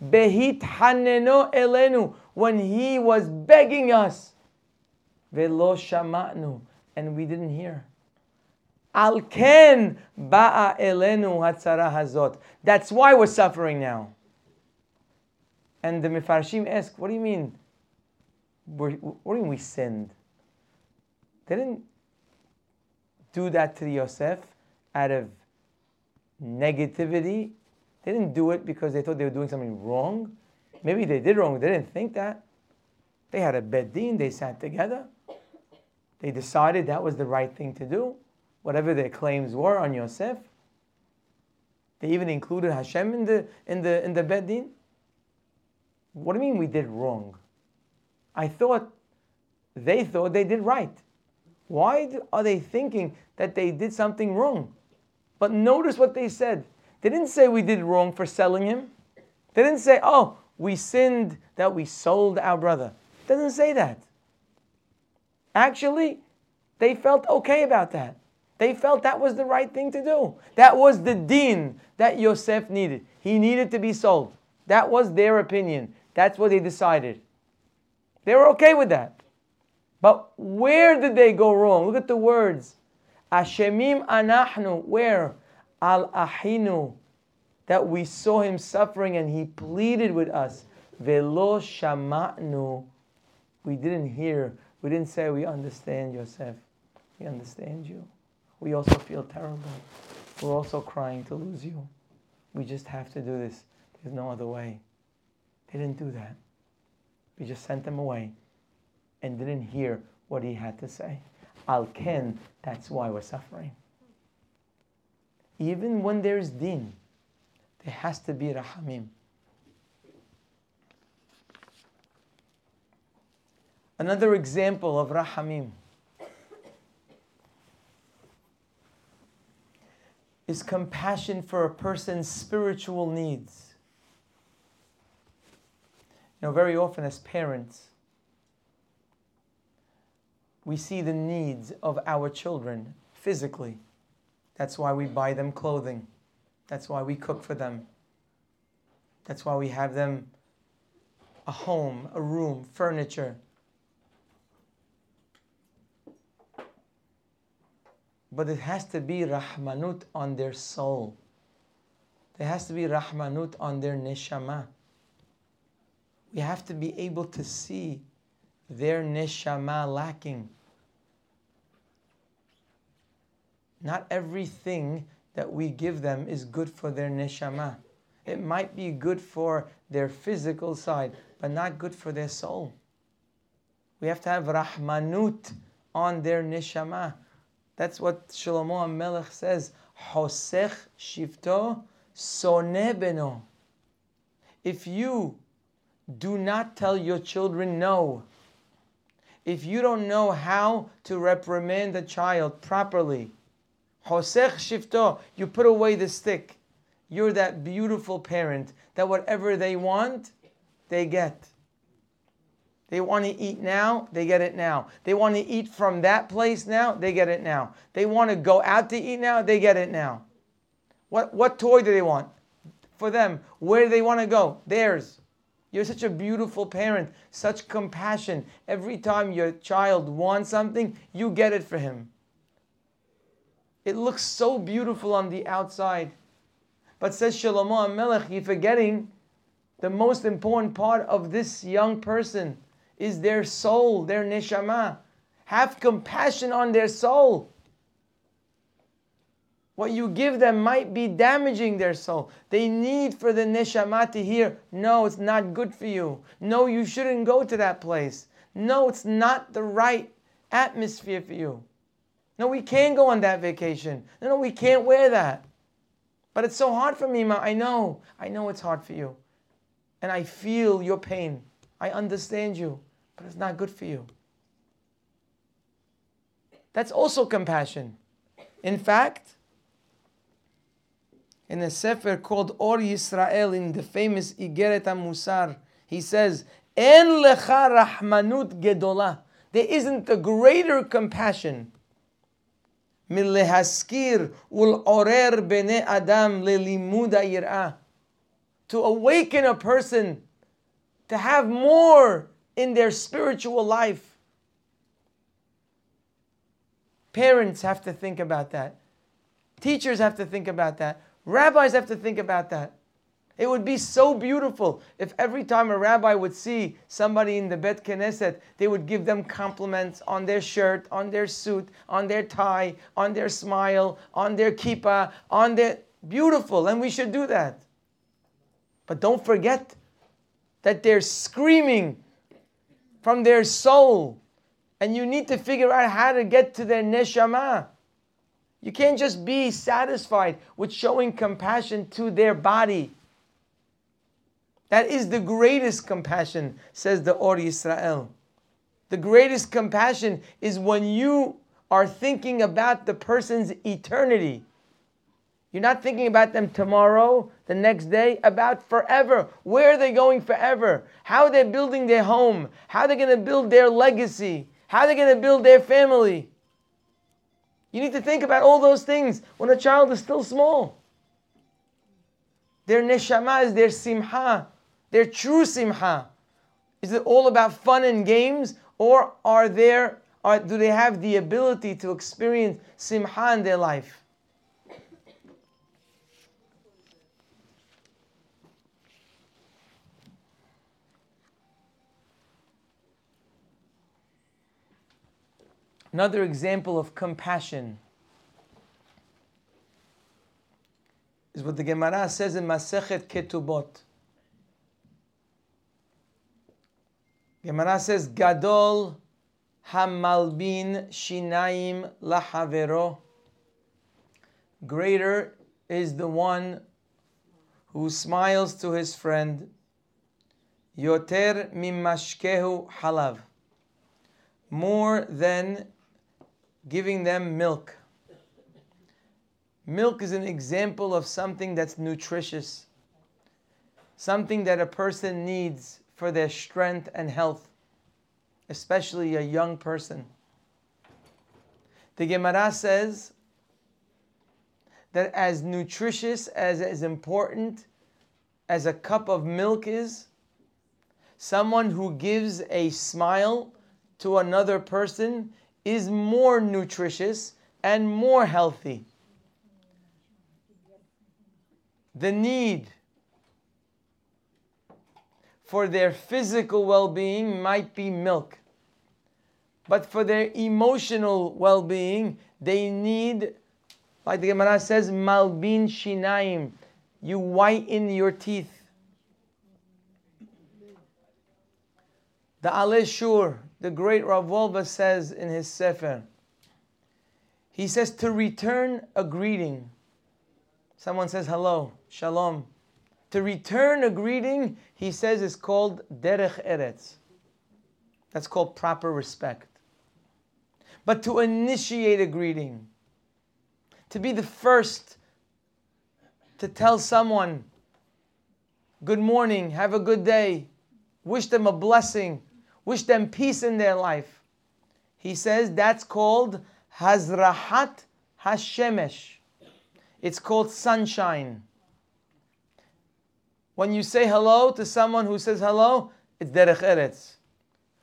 Behit Haneno Elenu. When he was begging us. Velo Shama'nu. And we didn't hear. Ba'a elenu hatzara hazot. That's why we're suffering now. And the Mefarshim ask, what do you mean? We're, what do you mean we sinned? They didn't do that to Yosef out of negativity. They didn't do it because they thought they were doing something wrong. Maybe they did wrong. They didn't think that. They had a bedin. They sat together. They decided that was the right thing to do whatever their claims were on Yosef. They even included Hashem in the in the in the Bedin. What do you mean we did wrong? I thought they thought they did right. Why are they thinking that they did something wrong? But notice what they said. They didn't say we did wrong for selling him. They didn't say, oh, we sinned that we sold our brother. It doesn't say that. Actually, they felt okay about that. They felt that was the right thing to do. That was the din that Yosef needed. He needed to be sold. That was their opinion. That's what they decided. They were okay with that. But where did they go wrong? Look at the words. Ashemim anahnu. Where? Al ahinu. That we saw him suffering and he pleaded with us. Velo shama'nu. We didn't hear. We didn't say we understand Yosef. We understand you we also feel terrible. We're also crying to lose you. We just have to do this. There's no other way. They didn't do that. We just sent them away and didn't hear what he had to say. Al Ken, that's why we're suffering. Even when there's din, there has to be rahamim. Another example of rahamim. is compassion for a person's spiritual needs. You know, very often as parents, we see the needs of our children physically. That's why we buy them clothing. That's why we cook for them. That's why we have them a home, a room, furniture. but it has to be rahmanut on their soul. There has to be rahmanut on their neshama. We have to be able to see their neshama lacking. Not everything that we give them is good for their neshama. It might be good for their physical side, but not good for their soul. We have to have rahmanut on their neshama. That's what Shlomo Melech says. Hosech shifto sone beno. If you do not tell your children no, if you don't know how to reprimand a child properly, Hosech shifto, you put away the stick. You're that beautiful parent that whatever they want, they get. They want to eat now, they get it now. They want to eat from that place now, they get it now. They want to go out to eat now, they get it now. What, what toy do they want? For them. Where do they want to go? Theirs. You're such a beautiful parent, such compassion. Every time your child wants something, you get it for him. It looks so beautiful on the outside. But says Shlomo HaMelech, you're forgetting the most important part of this young person is their soul, their neshama. Have compassion on their soul. What you give them might be damaging their soul. They need for the neshama to hear, no, it's not good for you. No, you shouldn't go to that place. No, it's not the right atmosphere for you. No, we can't go on that vacation. No, no, we can't wear that. But it's so hard for me, Ma. I know. I know it's hard for you. And I feel your pain. I understand you but it's not good for you. That's also compassion. In fact, in a sefer called Or Yisrael, in the famous Igeret Musar, he says, En lecha rahmanut gedola. There isn't a greater compassion. מלהזכיר ולעורר bene adam ללימוד היראה. To awaken a person to have more in their spiritual life. Parents have to think about that. Teachers have to think about that. Rabbis have to think about that. It would be so beautiful if every time a rabbi would see somebody in the Bet Knesset, they would give them compliments on their shirt, on their suit, on their tie, on their smile, on their kippah, on their. Beautiful, and we should do that. But don't forget that they're screaming from their soul. And you need to figure out how to get to their neshama. You can't just be satisfied with showing compassion to their body. That is the greatest compassion, says the Or Yisrael. The greatest compassion is when you are thinking about the person's eternity. You're not thinking about them tomorrow, the next day, about forever. Where are they going forever? How are they building their home? How are they going to build their legacy? How are they going to build their family? You need to think about all those things when a child is still small. Their neshama is their simha, their true simha. Is it all about fun and games, or are there, are, do they have the ability to experience simha in their life? Another example of compassion is what the Gemara says in Masechet Ketubot. Gemara says, Gadol hamalbin shinaim lahavero. Greater is the one who smiles to his friend. Yoter mimashkehu halav. More than giving them milk. Milk is an example of something that's nutritious, something that a person needs for their strength and health, especially a young person. The Gemara says that as nutritious, as, as important as a cup of milk is, someone who gives a smile to another person is more nutritious and more healthy. The need for their physical well being might be milk, but for their emotional well being, they need, like the Gemara says, malbin shinaim. You whiten your teeth. The Alei Shur, the great Rav says in his Sefer, he says to return a greeting. Someone says hello, shalom. To return a greeting, he says, is called derech eretz. That's called proper respect. But to initiate a greeting, to be the first to tell someone, good morning, have a good day, wish them a blessing, wish them peace in their life. He says that's called Hazrahat Hashemesh. It's called sunshine. When you say hello to someone who says hello, it's derech eretz.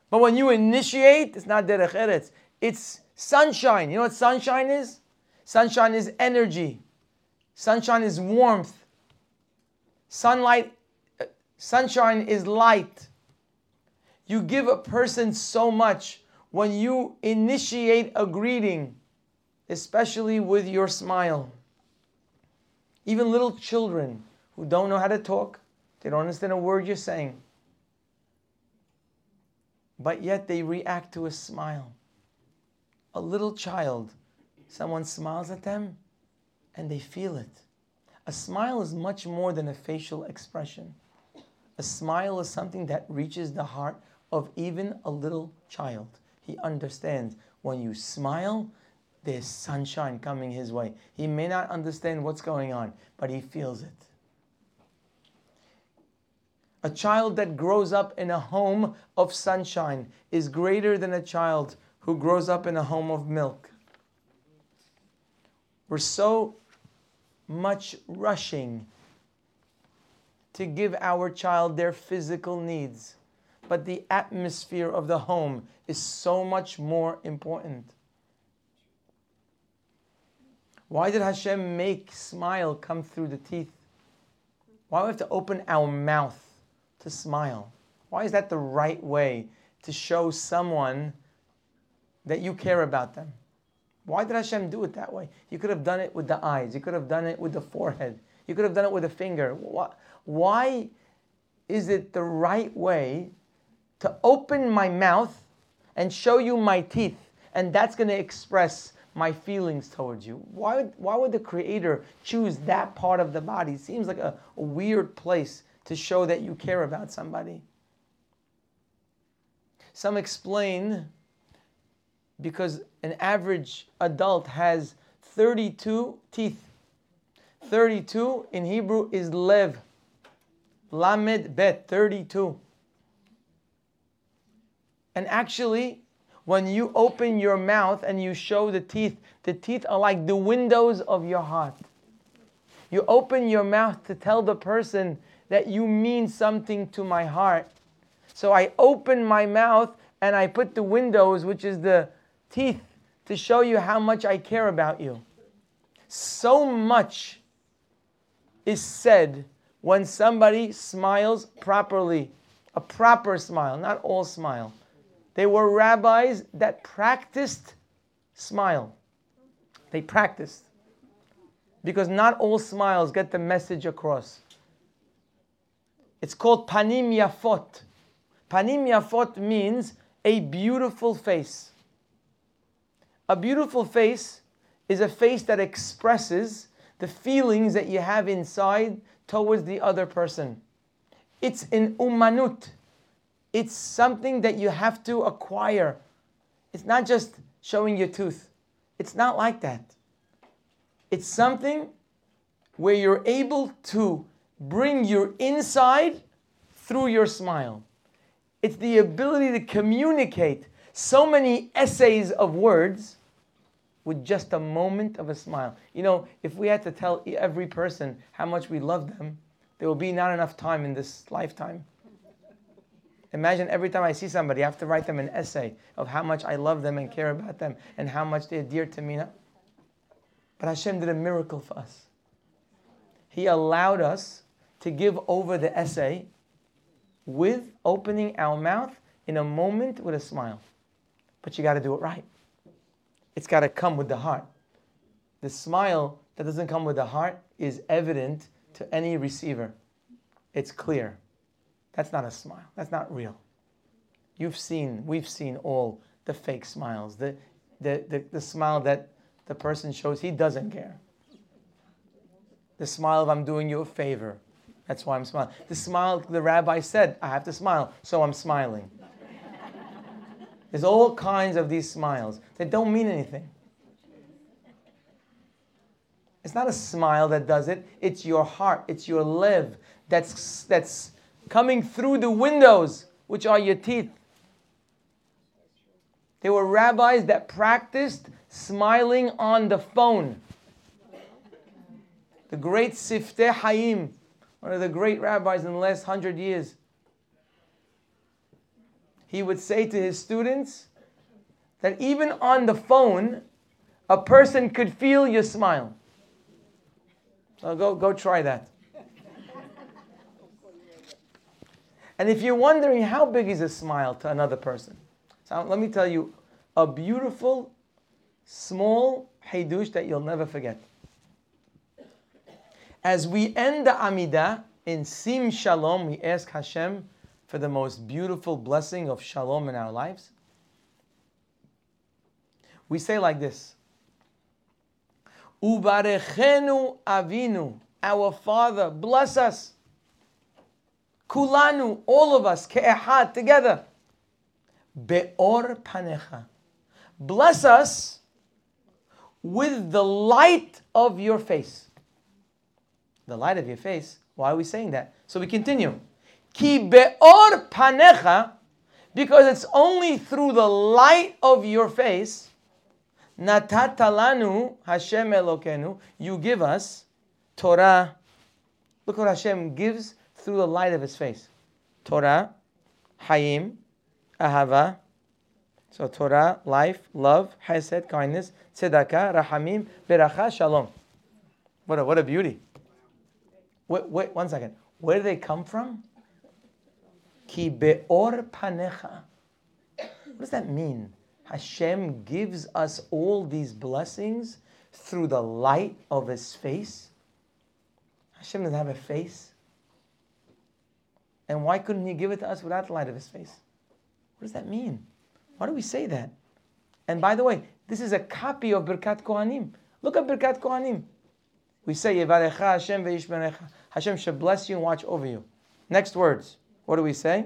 But when you initiate, it's not derech eretz. It's sunshine. You know what sunshine is? Sunshine is energy. Sunshine is warmth. Sunlight, uh, sunshine is light. You give a person so much when you initiate a greeting, especially with your smile. Even little children who don't know how to talk, they don't understand a word you're saying, but yet they react to a smile. A little child, someone smiles at them and they feel it. A smile is much more than a facial expression. A smile is something that reaches the heart of even a little child. He understands when you smile, there's sunshine coming his way. He may not understand what's going on, but he feels it. A child that grows up in a home of sunshine is greater than a child who grows up in a home of milk. We're so much rushing to give our child their physical needs, but the atmosphere of the home is so much more important. Why did Hashem make smile come through the teeth? Why do we have to open our mouth to smile? Why is that the right way to show someone that you care about them? Why did Hashem do it that way? You could have done it with the eyes. You could have done it with the forehead. You could have done it with a finger. Why is it the right way to open my mouth and show you my teeth? And that's going to express my feelings towards you. Why would, why would the Creator choose that part of the body? It seems like a, a weird place to show that you care about somebody. Some explain because an average adult has 32 teeth. 32 in Hebrew is lev. Lamed bet, 32. And actually, when you open your mouth and you show the teeth, the teeth are like the windows of your heart. You open your mouth to tell the person that you mean something to my heart. So I open my mouth and I put the windows, which is the teeth, to show you how much I care about you. So much is said when somebody smiles properly, a proper smile, not all smile. They were rabbis that practiced smile. They practiced. Because not all smiles get the message across. It's called panim yafot. Panim yafot means a beautiful face. A beautiful face is a face that expresses the feelings that you have inside towards the other person. It's an umanut. It's something that you have to acquire. It's not just showing your tooth. It's not like that. It's something where you're able to bring your inside through your smile. It's the ability to communicate so many essays of words with just a moment of a smile. You know, if we had to tell every person how much we love them, there will be not enough time in this lifetime. Imagine every time I see somebody, I have to write them an essay of how much I love them and care about them and how much they're dear to me. But Hashem did a miracle for us. He allowed us to give over the essay with opening our mouth in a moment with a smile. But you got to do it right. It's got to come with the heart. The smile that doesn't come with the heart is evident to any receiver. It's clear. That's not a smile. That's not real. You've seen, we've seen all the fake smiles, the, the, the, the smile that the person shows he doesn't care. The smile of I'm doing you a favor. That's why I'm smiling. The smile, the rabbi said, I have to smile, so I'm smiling. There's all kinds of these smiles that don't mean anything. It's not a smile that does it, it's your heart, it's your lev that's, that's coming through the windows, which are your teeth. There were rabbis that practiced smiling on the phone. The great Sifteh Hayim, one of the great rabbis in the last hundred years. He would say to his students that even on the phone, a person could feel your smile. So go, go try that. And if you're wondering how big is a smile to another person, so let me tell you a beautiful, small hidush that you'll never forget. As we end the Amidah in Sim Shalom, we ask Hashem for the most beautiful blessing of Shalom in our lives. We say like this Ubarechenu Avinu, our Father, bless us. Kulanu, all of us, ke'ehad, together. Be'or panecha. Bless us with the light of your face. The light of your face. Why are we saying that? So we continue. Ki be'or panecha, because it's only through the light of your face, natatalanu Hashem Elokenu, you give us Torah. Look what Hashem gives through the light of His face. Torah, Hayim, Ahava. So Torah, life, love, Hesed, kindness, Tzedakah, Rahamim, Beracha, Shalom. What a, what a beauty. Wait, wait, one second. Where do they come from? Ki be'or panecha. What does that mean? Hashem gives us all these blessings through the light of His face. Hashem doesn't have a face. And why couldn't He give it to us without the light of His face? What does that mean? Why do we say that? And by the way, this is a copy of Birkat Kohanim. Look at Birkat Kohanim. We say, Yevarecha Hashem ve'ishmerecha. Hashem should bless you and watch over you. Next words. What do we say?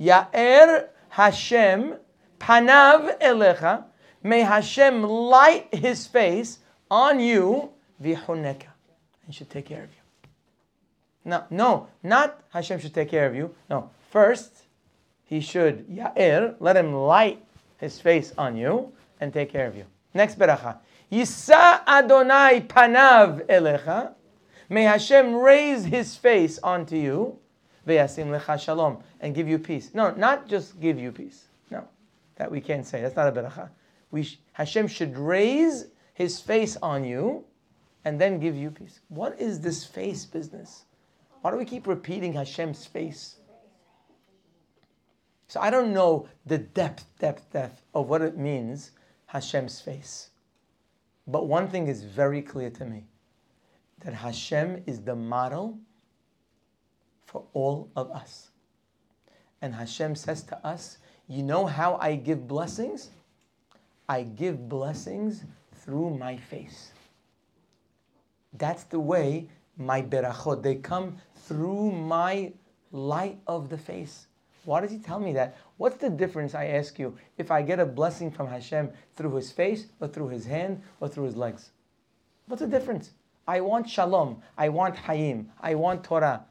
Ya'er Hashem panav elecha. May Hashem light His face on you v'chuneka. And he should take care of you. No, no, not Hashem should take care of you. No, first he should ya'ir, let him light his face on you and take care of you. Next beracha. Yisa Adonai panav elecha. May Hashem raise his face onto you. Ve'yasim lecha shalom. And give you peace. No, not just give you peace. No, that we can't say. That's not a beracha. We sh- Hashem should raise his face on you and then give you peace. What is this face business? Why do we keep repeating Hashem's face? So I don't know the depth, depth, depth of what it means, Hashem's face. But one thing is very clear to me that Hashem is the model for all of us. And Hashem says to us, You know how I give blessings? I give blessings through my face. That's the way my berachot, they come through my light of the face. Why does he tell me that? What's the difference, I ask you, if I get a blessing from Hashem through his face or through his hand or through his legs? What's the difference? I want shalom. I want hayim. I want Torah.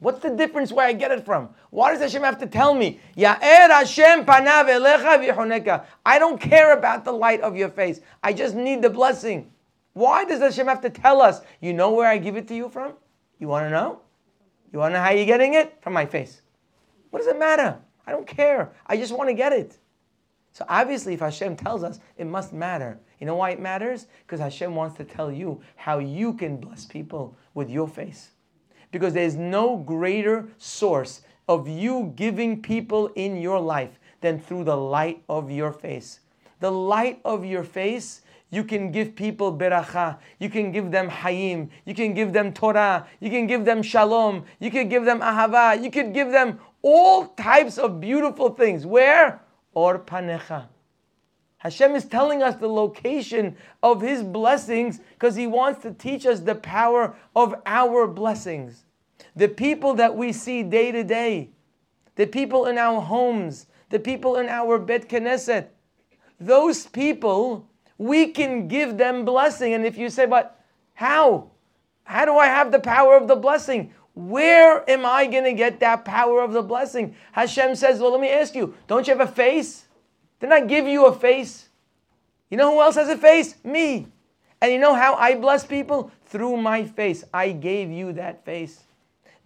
What's the difference where I get it from? Why does Hashem have to tell me? Ya'er Hashem panav I don't care about the light of your face. I just need the blessing. Why does Hashem have to tell us? You know where I give it to you from? You want to know? You want to know how you're getting it? From my face. What does it matter? I don't care. I just want to get it. So obviously, if Hashem tells us, it must matter. You know why it matters? Because Hashem wants to tell you how you can bless people with your face. Because there's no greater source of you giving people in your life than through the light of your face. The light of your face you can give people beracha. You can give them hayim. You can give them Torah. You can give them shalom. You can give them ahava. You could give them all types of beautiful things. Where? Or panecha. Hashem is telling us the location of His blessings because He wants to teach us the power of our blessings. The people that we see day to day, the people in our homes, the people in our Bet Knesset, those people we can give them blessing. And if you say, but how? How do I have the power of the blessing? Where am I going to get that power of the blessing? Hashem says, well, let me ask you, don't you have a face? Didn't I give you a face? You know who else has a face? Me. And you know how I bless people? Through my face. I gave you that face.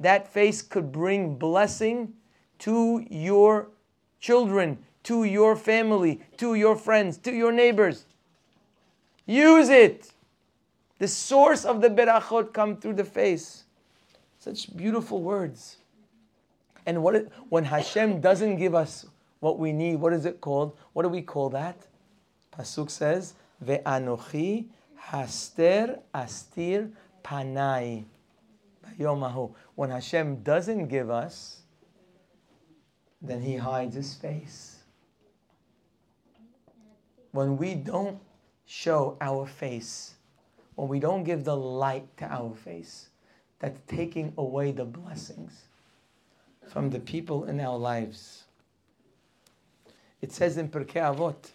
That face could bring blessing to your children, to your family, to your friends, to your neighbors. Use it. The source of the berachot come through the face. Such beautiful words. And what it, when Hashem doesn't give us what we need, what is it called? What do we call that? Pasuk says, Ve'anochi haster astir panai. When Hashem doesn't give us, then He hides His face. When we don't show our face, when we don't give the light to our face, that's taking away the blessings from the people in our lives. It says in Pirkei Avot,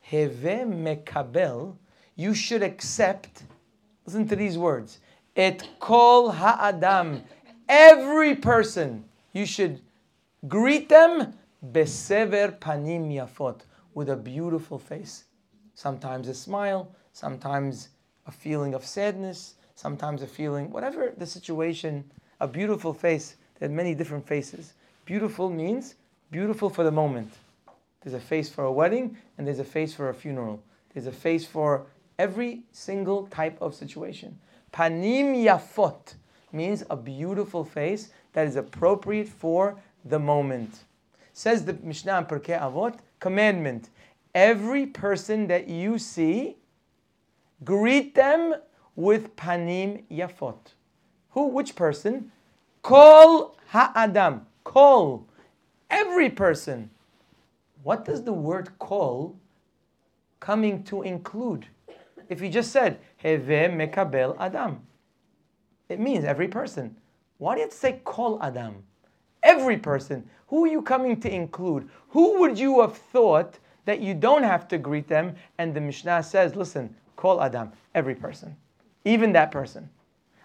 Heve mekabel, you should accept, listen to these words, et kol ha'adam, every person, you should greet them besever panim yafot, with a beautiful face. Sometimes a smile, sometimes a feeling of sadness, sometimes a feeling, whatever the situation, a beautiful face. There are many different faces. Beautiful means beautiful for the moment. There's a face for a wedding and there's a face for a funeral. There's a face for every single type of situation. Panim yafot means a beautiful face that is appropriate for the moment. Says the Mishnah in Pirkei Avot, commandment. Every person that you see, greet them with panim yafot. Who? Which person? Kol ha'adam. Kol. Every person. What does the word kol coming to include? If you just said heve mekabel adam, it means every person. Why have to say kol adam? Every person. Who are you coming to include? Who would you have thought that you don't have to greet them? And the Mishnah says, listen, kol adam, every person even that person.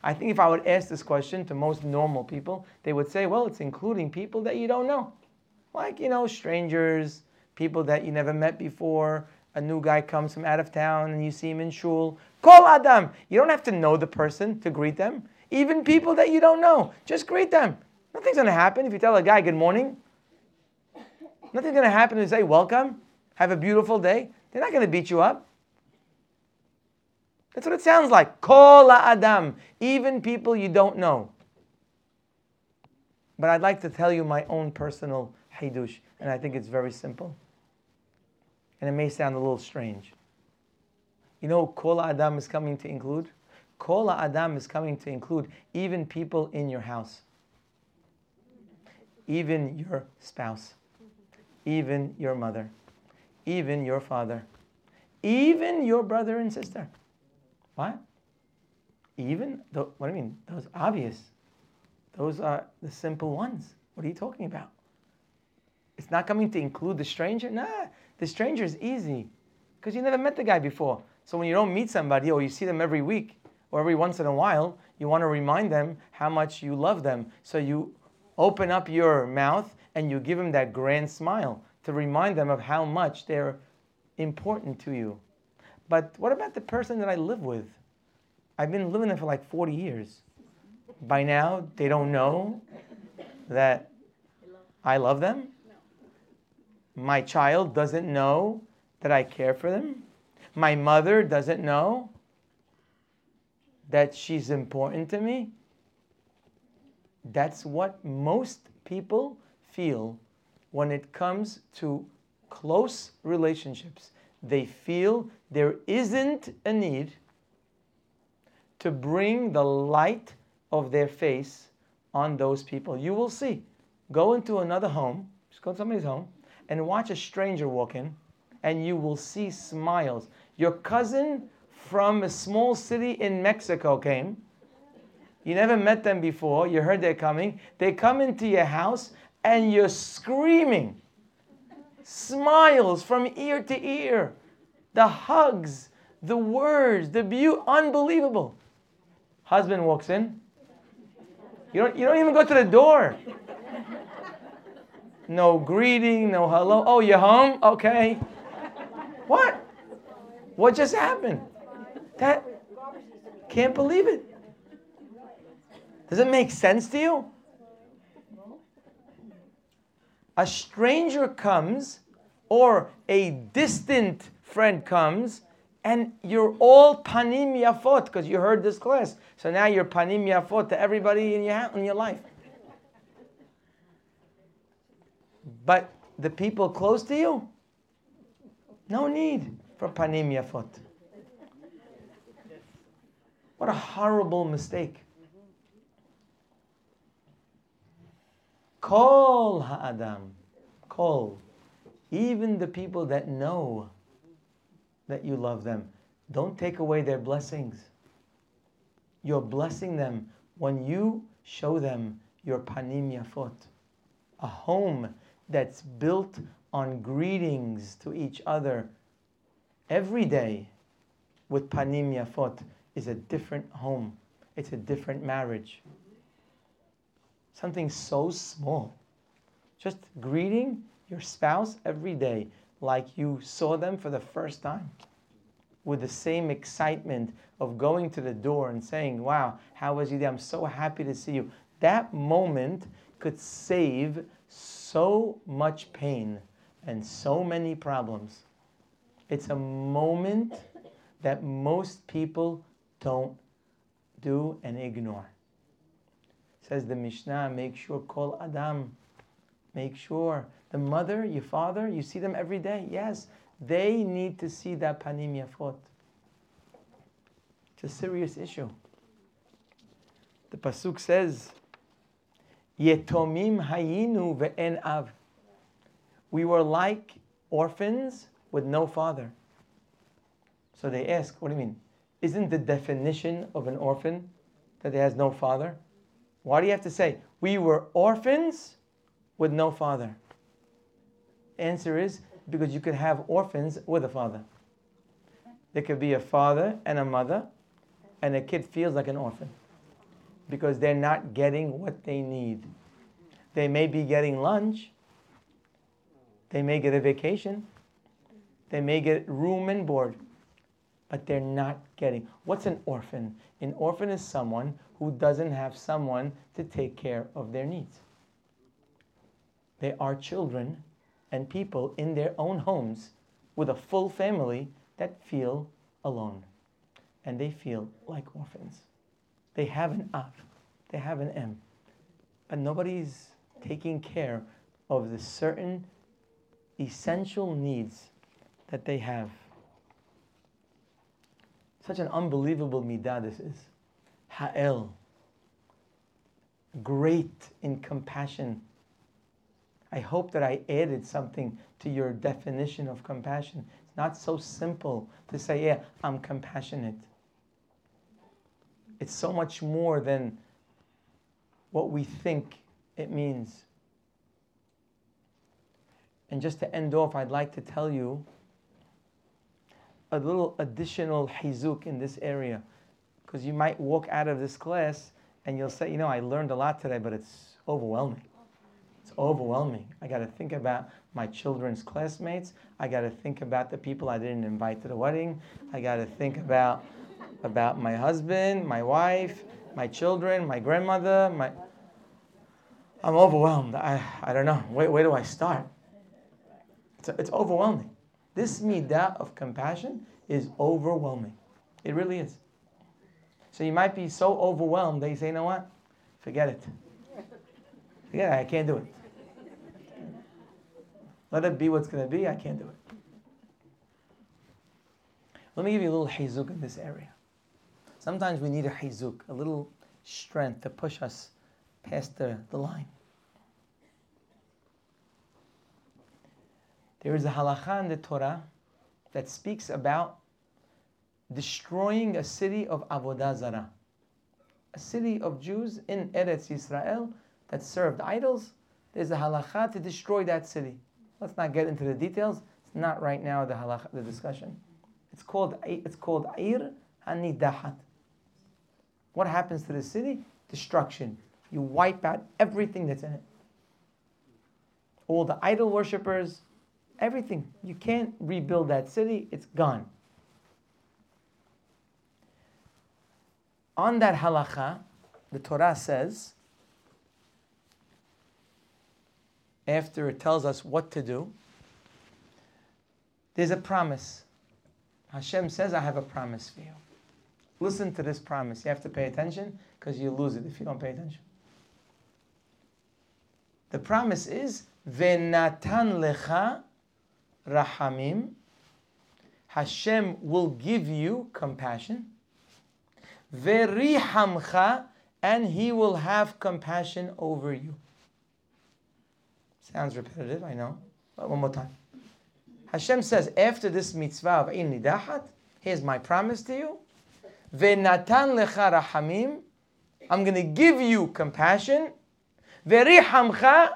I think if I would ask this question to most normal people, they would say, well, it's including people that you don't know. Like, you know, strangers, people that you never met before. A new guy comes from out of town and you see him in shul. Kol Adam. You don't have to know the person to greet them. Even people that you don't know, just greet them. Nothing's going to happen if you tell a guy good morning. Nothing's going to happen if you say welcome, have a beautiful day. They're not going to beat you up. That's what it sounds like. Kol Adam, even people you don't know. But I'd like to tell you my own personal hidush, and I think it's very simple. And it may sound a little strange. You know Kol Adam is coming to include? Kol Adam is coming to include even people in your house, even your spouse, even your mother, even your father, even your brother and sister. What? Even? what do you mean? Those obvious. Those are the simple ones. What are you talking about? It's not coming to include the stranger? Nah, the stranger is easy because you never met the guy before. So when you don't meet somebody or you see them every week or every once in a while, you want to remind them how much you love them. So you open up your mouth and you give them that grand smile to remind them of how much they're important to you. But what about the person that I live with? I've been living there for like 40 years. By now, they don't know that I love them. My child doesn't know that I care for them. My mother doesn't know that she's important to me. That's what most people feel when it comes to close relationships they feel there isn't a need to bring the light of their face on those people. You will see. Go into another home, just go to somebody's home, and watch a stranger walk in, and you will see smiles. Your cousin from a small city in Mexico came. You never met them before. You heard they're coming. They come into your house, and you're screaming smiles from ear to ear, the hugs, the words, the beauty, unbelievable. Husband walks in. You don't, you don't even go to the door. no greeting, no hello. Oh, you're home? Okay. What? What just happened? That can't believe it. Does it make sense to you? A stranger comes or a distant friend comes and you're all panim yafot because you heard this class. So now you're panim yafot to everybody in your, in your life. But the people close to you, no need for panim yafot. What a horrible mistake. Kol ha'adam, Kol. even the people that know that you love them, don't take away their blessings. You're blessing them when you show them your panim yafot, a home that's built on greetings to each other every day with panim yafot is a different home. It's a different marriage. Something so small. Just greeting your spouse every day like you saw them for the first time with the same excitement of going to the door and saying, Wow, how was you there? I'm so happy to see you. That moment could save so much pain and so many problems. It's a moment that most people don't do and ignore. Says the Mishnah, make sure kol adam, make sure the mother, your father, you see them every day. Yes, they need to see that panim yafot. It's a serious issue. The pasuk says, "Yetomim hayinu ve'en av." We were like orphans with no father. So they ask, "What do you mean? Isn't the definition of an orphan that he has no father? Why do you have to say we were orphans with no father?" Answer is because you could have orphans with a father. There could be a father and a mother, and a kid feels like an orphan because they're not getting what they need. They may be getting lunch, they may get a vacation, they may get room and board, but they're not getting. What's an orphan? An orphan is someone who doesn't have someone to take care of their needs. They are children and people in their own homes with a full family that feel alone and they feel like orphans. They have an Av, they have an Em, but nobody's taking care of the certain essential needs that they have. Such an unbelievable midah this is. Ha'el. Great in compassion I hope that I added something to your definition of compassion. It's not so simple to say, yeah, I'm compassionate. It's so much more than what we think it means. And just to end off, I'd like to tell you a little additional hizuk in this area. Because you might walk out of this class and you'll say, you know, I learned a lot today, but it's overwhelming. It's overwhelming. I got to think about my children's classmates. I got to think about the people I didn't invite to the wedding. I got to think about about my husband, my wife, my children, my grandmother. My I'm overwhelmed. I, I don't know. Where, where do I start? It's, it's overwhelming. This midah of compassion is overwhelming. It really is. So you might be so overwhelmed that you say, you know what? Forget it. Forget it. I can't do it. Let it be what's going to be. I can't do it. Let me give you a little hizuk in this area. Sometimes we need a hizuk, a little strength to push us past the, the line. There is a halacha in the Torah that speaks about destroying a city of Avodah Zarah. A city of Jews in Eretz Yisrael that served idols. There's a halacha to destroy that city. Let's not get into the details. It's not right now the halakha, the discussion. It's called it's called Ir Hanidahat. What happens to the city? Destruction. You wipe out everything that's in it. all the idol worshippers, everything. You can't rebuild that city, it's gone. On that halacha, the Torah says, after it tells us what to do, there's a promise. Hashem says, I have a promise for you. Listen to this promise. You have to pay attention because you lose it if you don't pay attention. The promise is, Venatan lecha rahamim. Hashem will give you compassion. Verihamcha, and He will have compassion over you. Sounds repetitive, I know. But one more time. Hashem says, after this mitzvah of nidahat, here's my promise to you. Venatan lecha rahamim. I'm going to give you compassion. Verihamcha,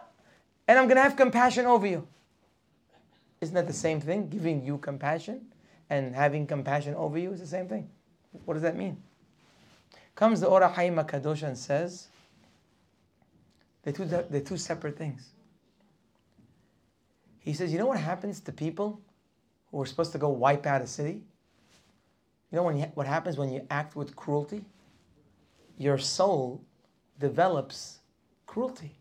and I'm going to have compassion over you. Isn't that the same thing? Giving you compassion and having compassion over you is the same thing. What does that mean? Comes the Or HaChaim Kadosh and says, they're two, they're two separate things. He says, you know what happens to people who are supposed to go wipe out a city? You know when you, what happens when you act with cruelty? Your soul develops cruelty.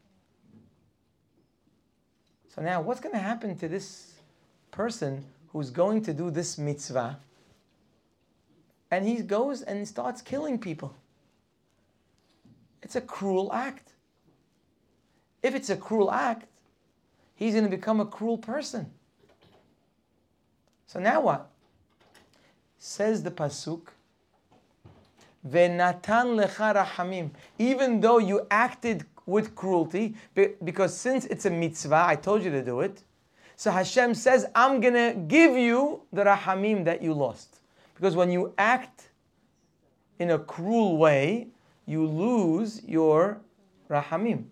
So now, what's going to happen to this person who's going to do this mitzvah? And he goes and starts killing people. It's a cruel act. If it's a cruel act, he's going to become a cruel person. So now what? Says the pasuk, "Venatan lecha rahamim." Even though you acted with cruelty, because since it's a mitzvah, I told you to do it. So Hashem says, "I'm gonna give you the rahamim that you lost." Because when you act in a cruel way, you lose your rahamim.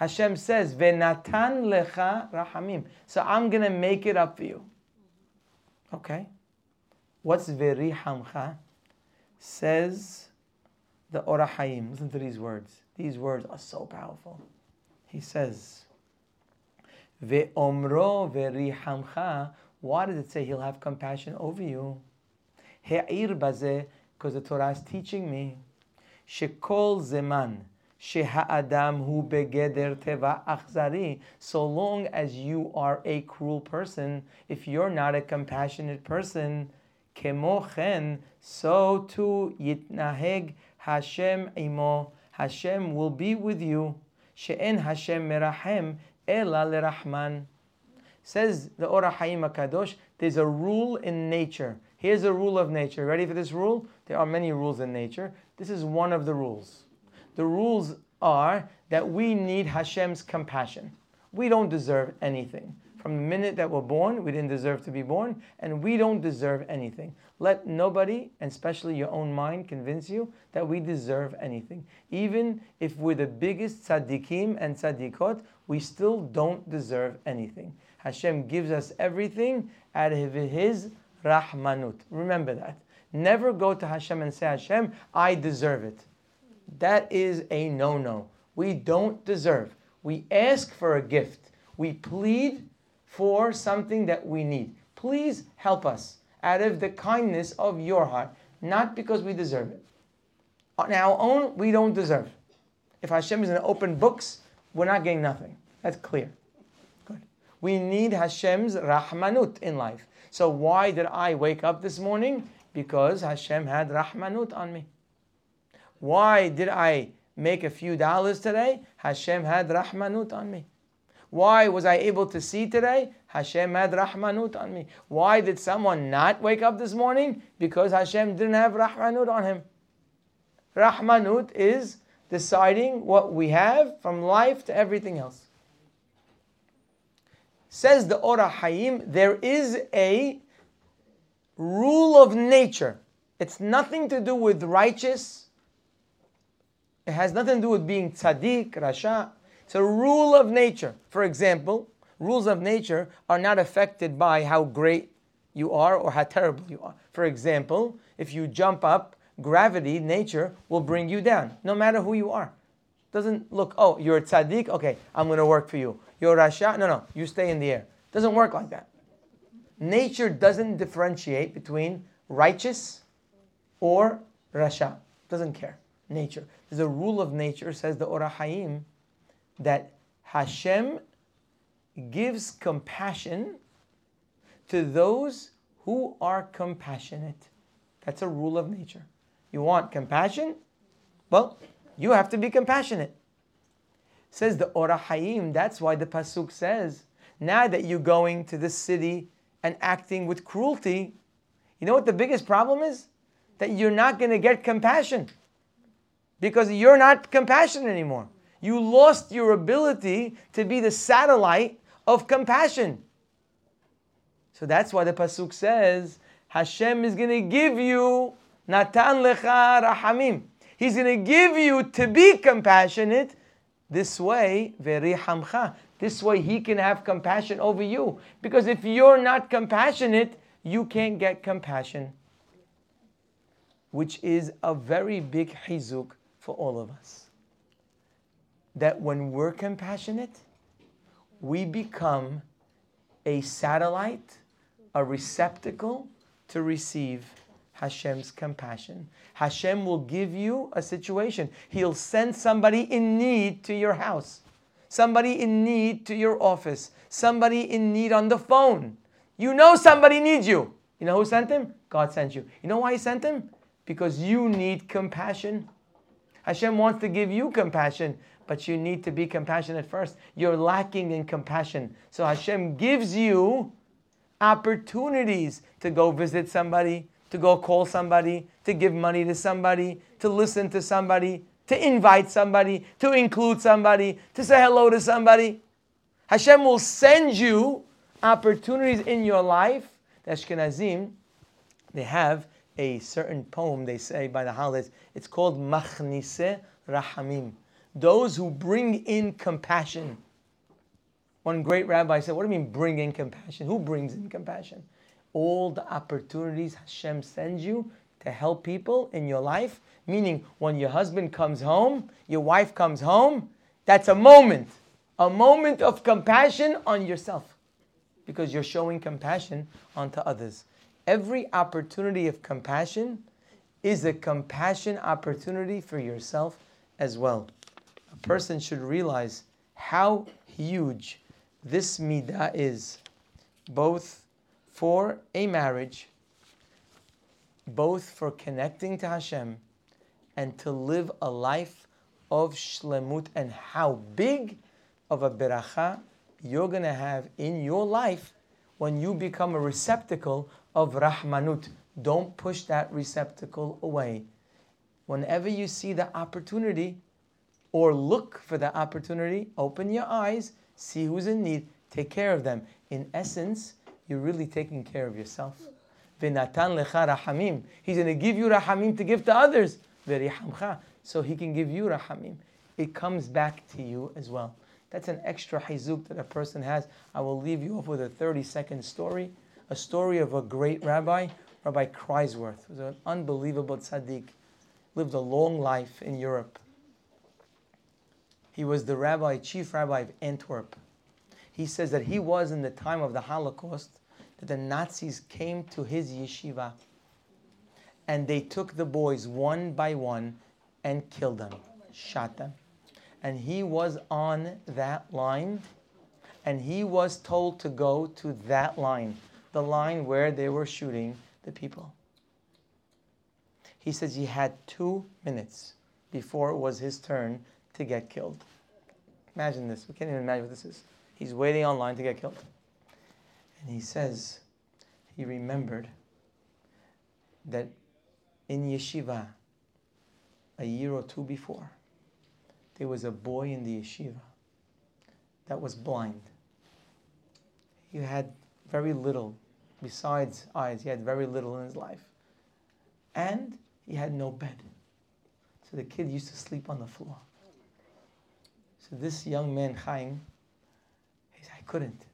Hashem says, "Venatan lecha rahamim." So I'm gonna make it up for you. Okay. What's verihamcha? Says the Or HaChaim. Listen to these words. These words are so powerful. He says, "Ve'omro verihamcha." Why does it say He'll have compassion over you? He'ir bazeh, because the Torah is teaching me. Shekol zeman. So long as you are a cruel person, if you're not a compassionate person, so too yitnaheg Hashem imo. Hashem will be with you. She'en Hashem merahem ela lerahman. Says the Or HaChaim Kadosh, there's a rule in nature. Here's a rule of nature. Ready for this rule? There are many rules in nature. This is one of the rules. The rules are that we need Hashem's compassion. We don't deserve anything. From the minute that we're born, we didn't deserve to be born, and we don't deserve anything. Let nobody, and especially your own mind, convince you that we deserve anything. Even if we're the biggest tzaddikim and tzaddikot, we still don't deserve anything. Hashem gives us everything out of His rahmanut. Remember that. Never go to Hashem and say, Hashem, I deserve it. That is a no no. We don't deserve. We ask for a gift. We plead for something that we need. Please help us out of the kindness of your heart, not because we deserve it. On our own, we don't deserve. If Hashem is to open books, we're not getting nothing. That's clear. Good. We need Hashem's rahmanut in life. So why did I wake up this morning? Because Hashem had rahmanut on me. Why did I make a few dollars today? Hashem had rahmanut on me. Why was I able to see today? Hashem had rahmanut on me. Why did someone not wake up this morning? Because Hashem didn't have rahmanut on him. Rahmanut is deciding what we have from life to everything else. Says the Or HaChaim, there is a rule of nature. It's nothing to do with righteous. It has nothing to do with being tzaddik, rasha. It's a rule of nature. For example, rules of nature are not affected by how great you are or how terrible you are. For example, if you jump up, gravity, nature will bring you down, no matter who you are. Doesn't look, oh, you're a tzaddik, okay, I'm going to work for you. You're rasha, no, no, you stay in the air. Doesn't work like that. Nature doesn't differentiate between righteous or rasha. Doesn't care. Nature. There's a rule of nature, says the Or HaHaim, that Hashem gives compassion to those who are compassionate. That's a rule of nature. You want compassion? Well, you have to be compassionate. Says the Or HaHaim, that's why the Pasuk says, now that you're going to this city and acting with cruelty, you know what the biggest problem is? That you're not going to get compassion because you're not compassionate anymore. You lost your ability to be the satellite of compassion. So that's why the Pasuk says, Hashem is going to give you Natan lecha rahamim. He's going to give you to be compassionate. This way, verihamcha. This way, He can have compassion over you. Because if you're not compassionate, you can't get compassion. Which is a very big hizuk for all of us. That when we're compassionate, we become a satellite, a receptacle to receive Hashem's compassion. Hashem will give you a situation. He'll send somebody in need to your house, somebody in need to your office, somebody in need on the phone. You know somebody needs you. You know who sent him? God sent you. You know why He sent him? Because you need compassion. Hashem wants to give you compassion, but you need to be compassionate first. You're lacking in compassion. So Hashem gives you opportunities to go visit somebody, to go call somebody, to give money to somebody, to listen to somebody, to invite somebody, to include somebody, to say hello to somebody. Hashem will send you opportunities in your life. The Ashkenazim, they have a certain poem they say by the holidays. It's called Machnise Rahamim. Those who bring in compassion. One great rabbi said, What do you mean bring in compassion? Who brings in compassion? all the opportunities Hashem sends you to help people in your life. Meaning, when your husband comes home, your wife comes home, that's a moment, a moment of compassion on yourself because you're showing compassion onto others. Every opportunity of compassion is a compassion opportunity for yourself as well. A person should realize how huge this midah is, both for a marriage, both for connecting to Hashem and to live a life of shlemut, and how big of a beracha you're going to have in your life when you become a receptacle of rahmanut. Don't push that receptacle away. Whenever you see the opportunity or look for the opportunity, open your eyes, see who's in need, take care of them. In essence, you're really taking care of yourself. He's going to give you rahamim to give to others. So he can give you rahamim. It comes back to you as well. That's an extra hizuk that a person has. I will leave you off with a 30 second story. A story of a great rabbi, Rabbi Kreiswirth, was an unbelievable tzaddik. Lived a long life in Europe. He was the rabbi, chief rabbi of Antwerp. He says that he was in the time of the Holocaust that the Nazis came to his yeshiva and they took the boys one by one and killed them, shot them. And he was on that line and he was told to go to that line, the line where they were shooting the people. He says he had two minutes before it was his turn to get killed. Imagine this. We can't even imagine what this is. He's waiting online to get killed. And he says he remembered that in yeshiva, a year or two before, there was a boy in the yeshiva that was blind. He had very little, besides eyes, he had very little in his life. And he had no bed. So the kid used to sleep on the floor. So this young man, Chaim, he said, I couldn't.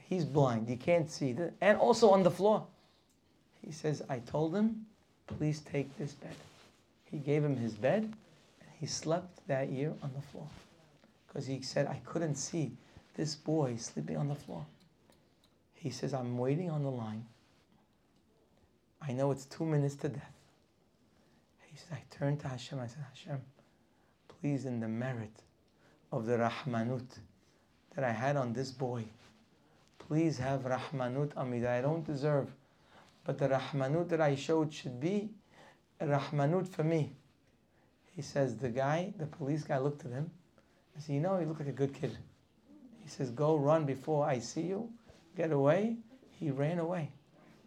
He's blind. He can't see. And also on the floor. He says, I told him, please take this bed. He gave him his bed, He slept that year on the floor because he said, I couldn't see this boy sleeping on the floor. He says, I'm waiting on the line. I know it's two minutes to death. He says, I turned to Hashem. I said, Hashem, please, in the merit of the Rahmanut that I had on this boy, please have Rahmanut on me that I don't deserve. But the Rahmanut that I showed should be Rahmanut for me. He says, the guy, the police guy looked at him and said, You know, you look like a good kid. He says, Go run before I see you. Get away. He ran away.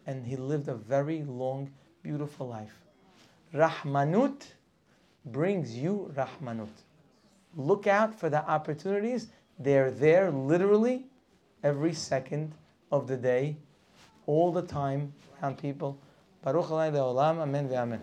And he lived a very long, beautiful life. Rahmanut brings you Rahmanut. Look out for the opportunities. They're there literally every second of the day, all the time around people. Baruch Amen ve'amen.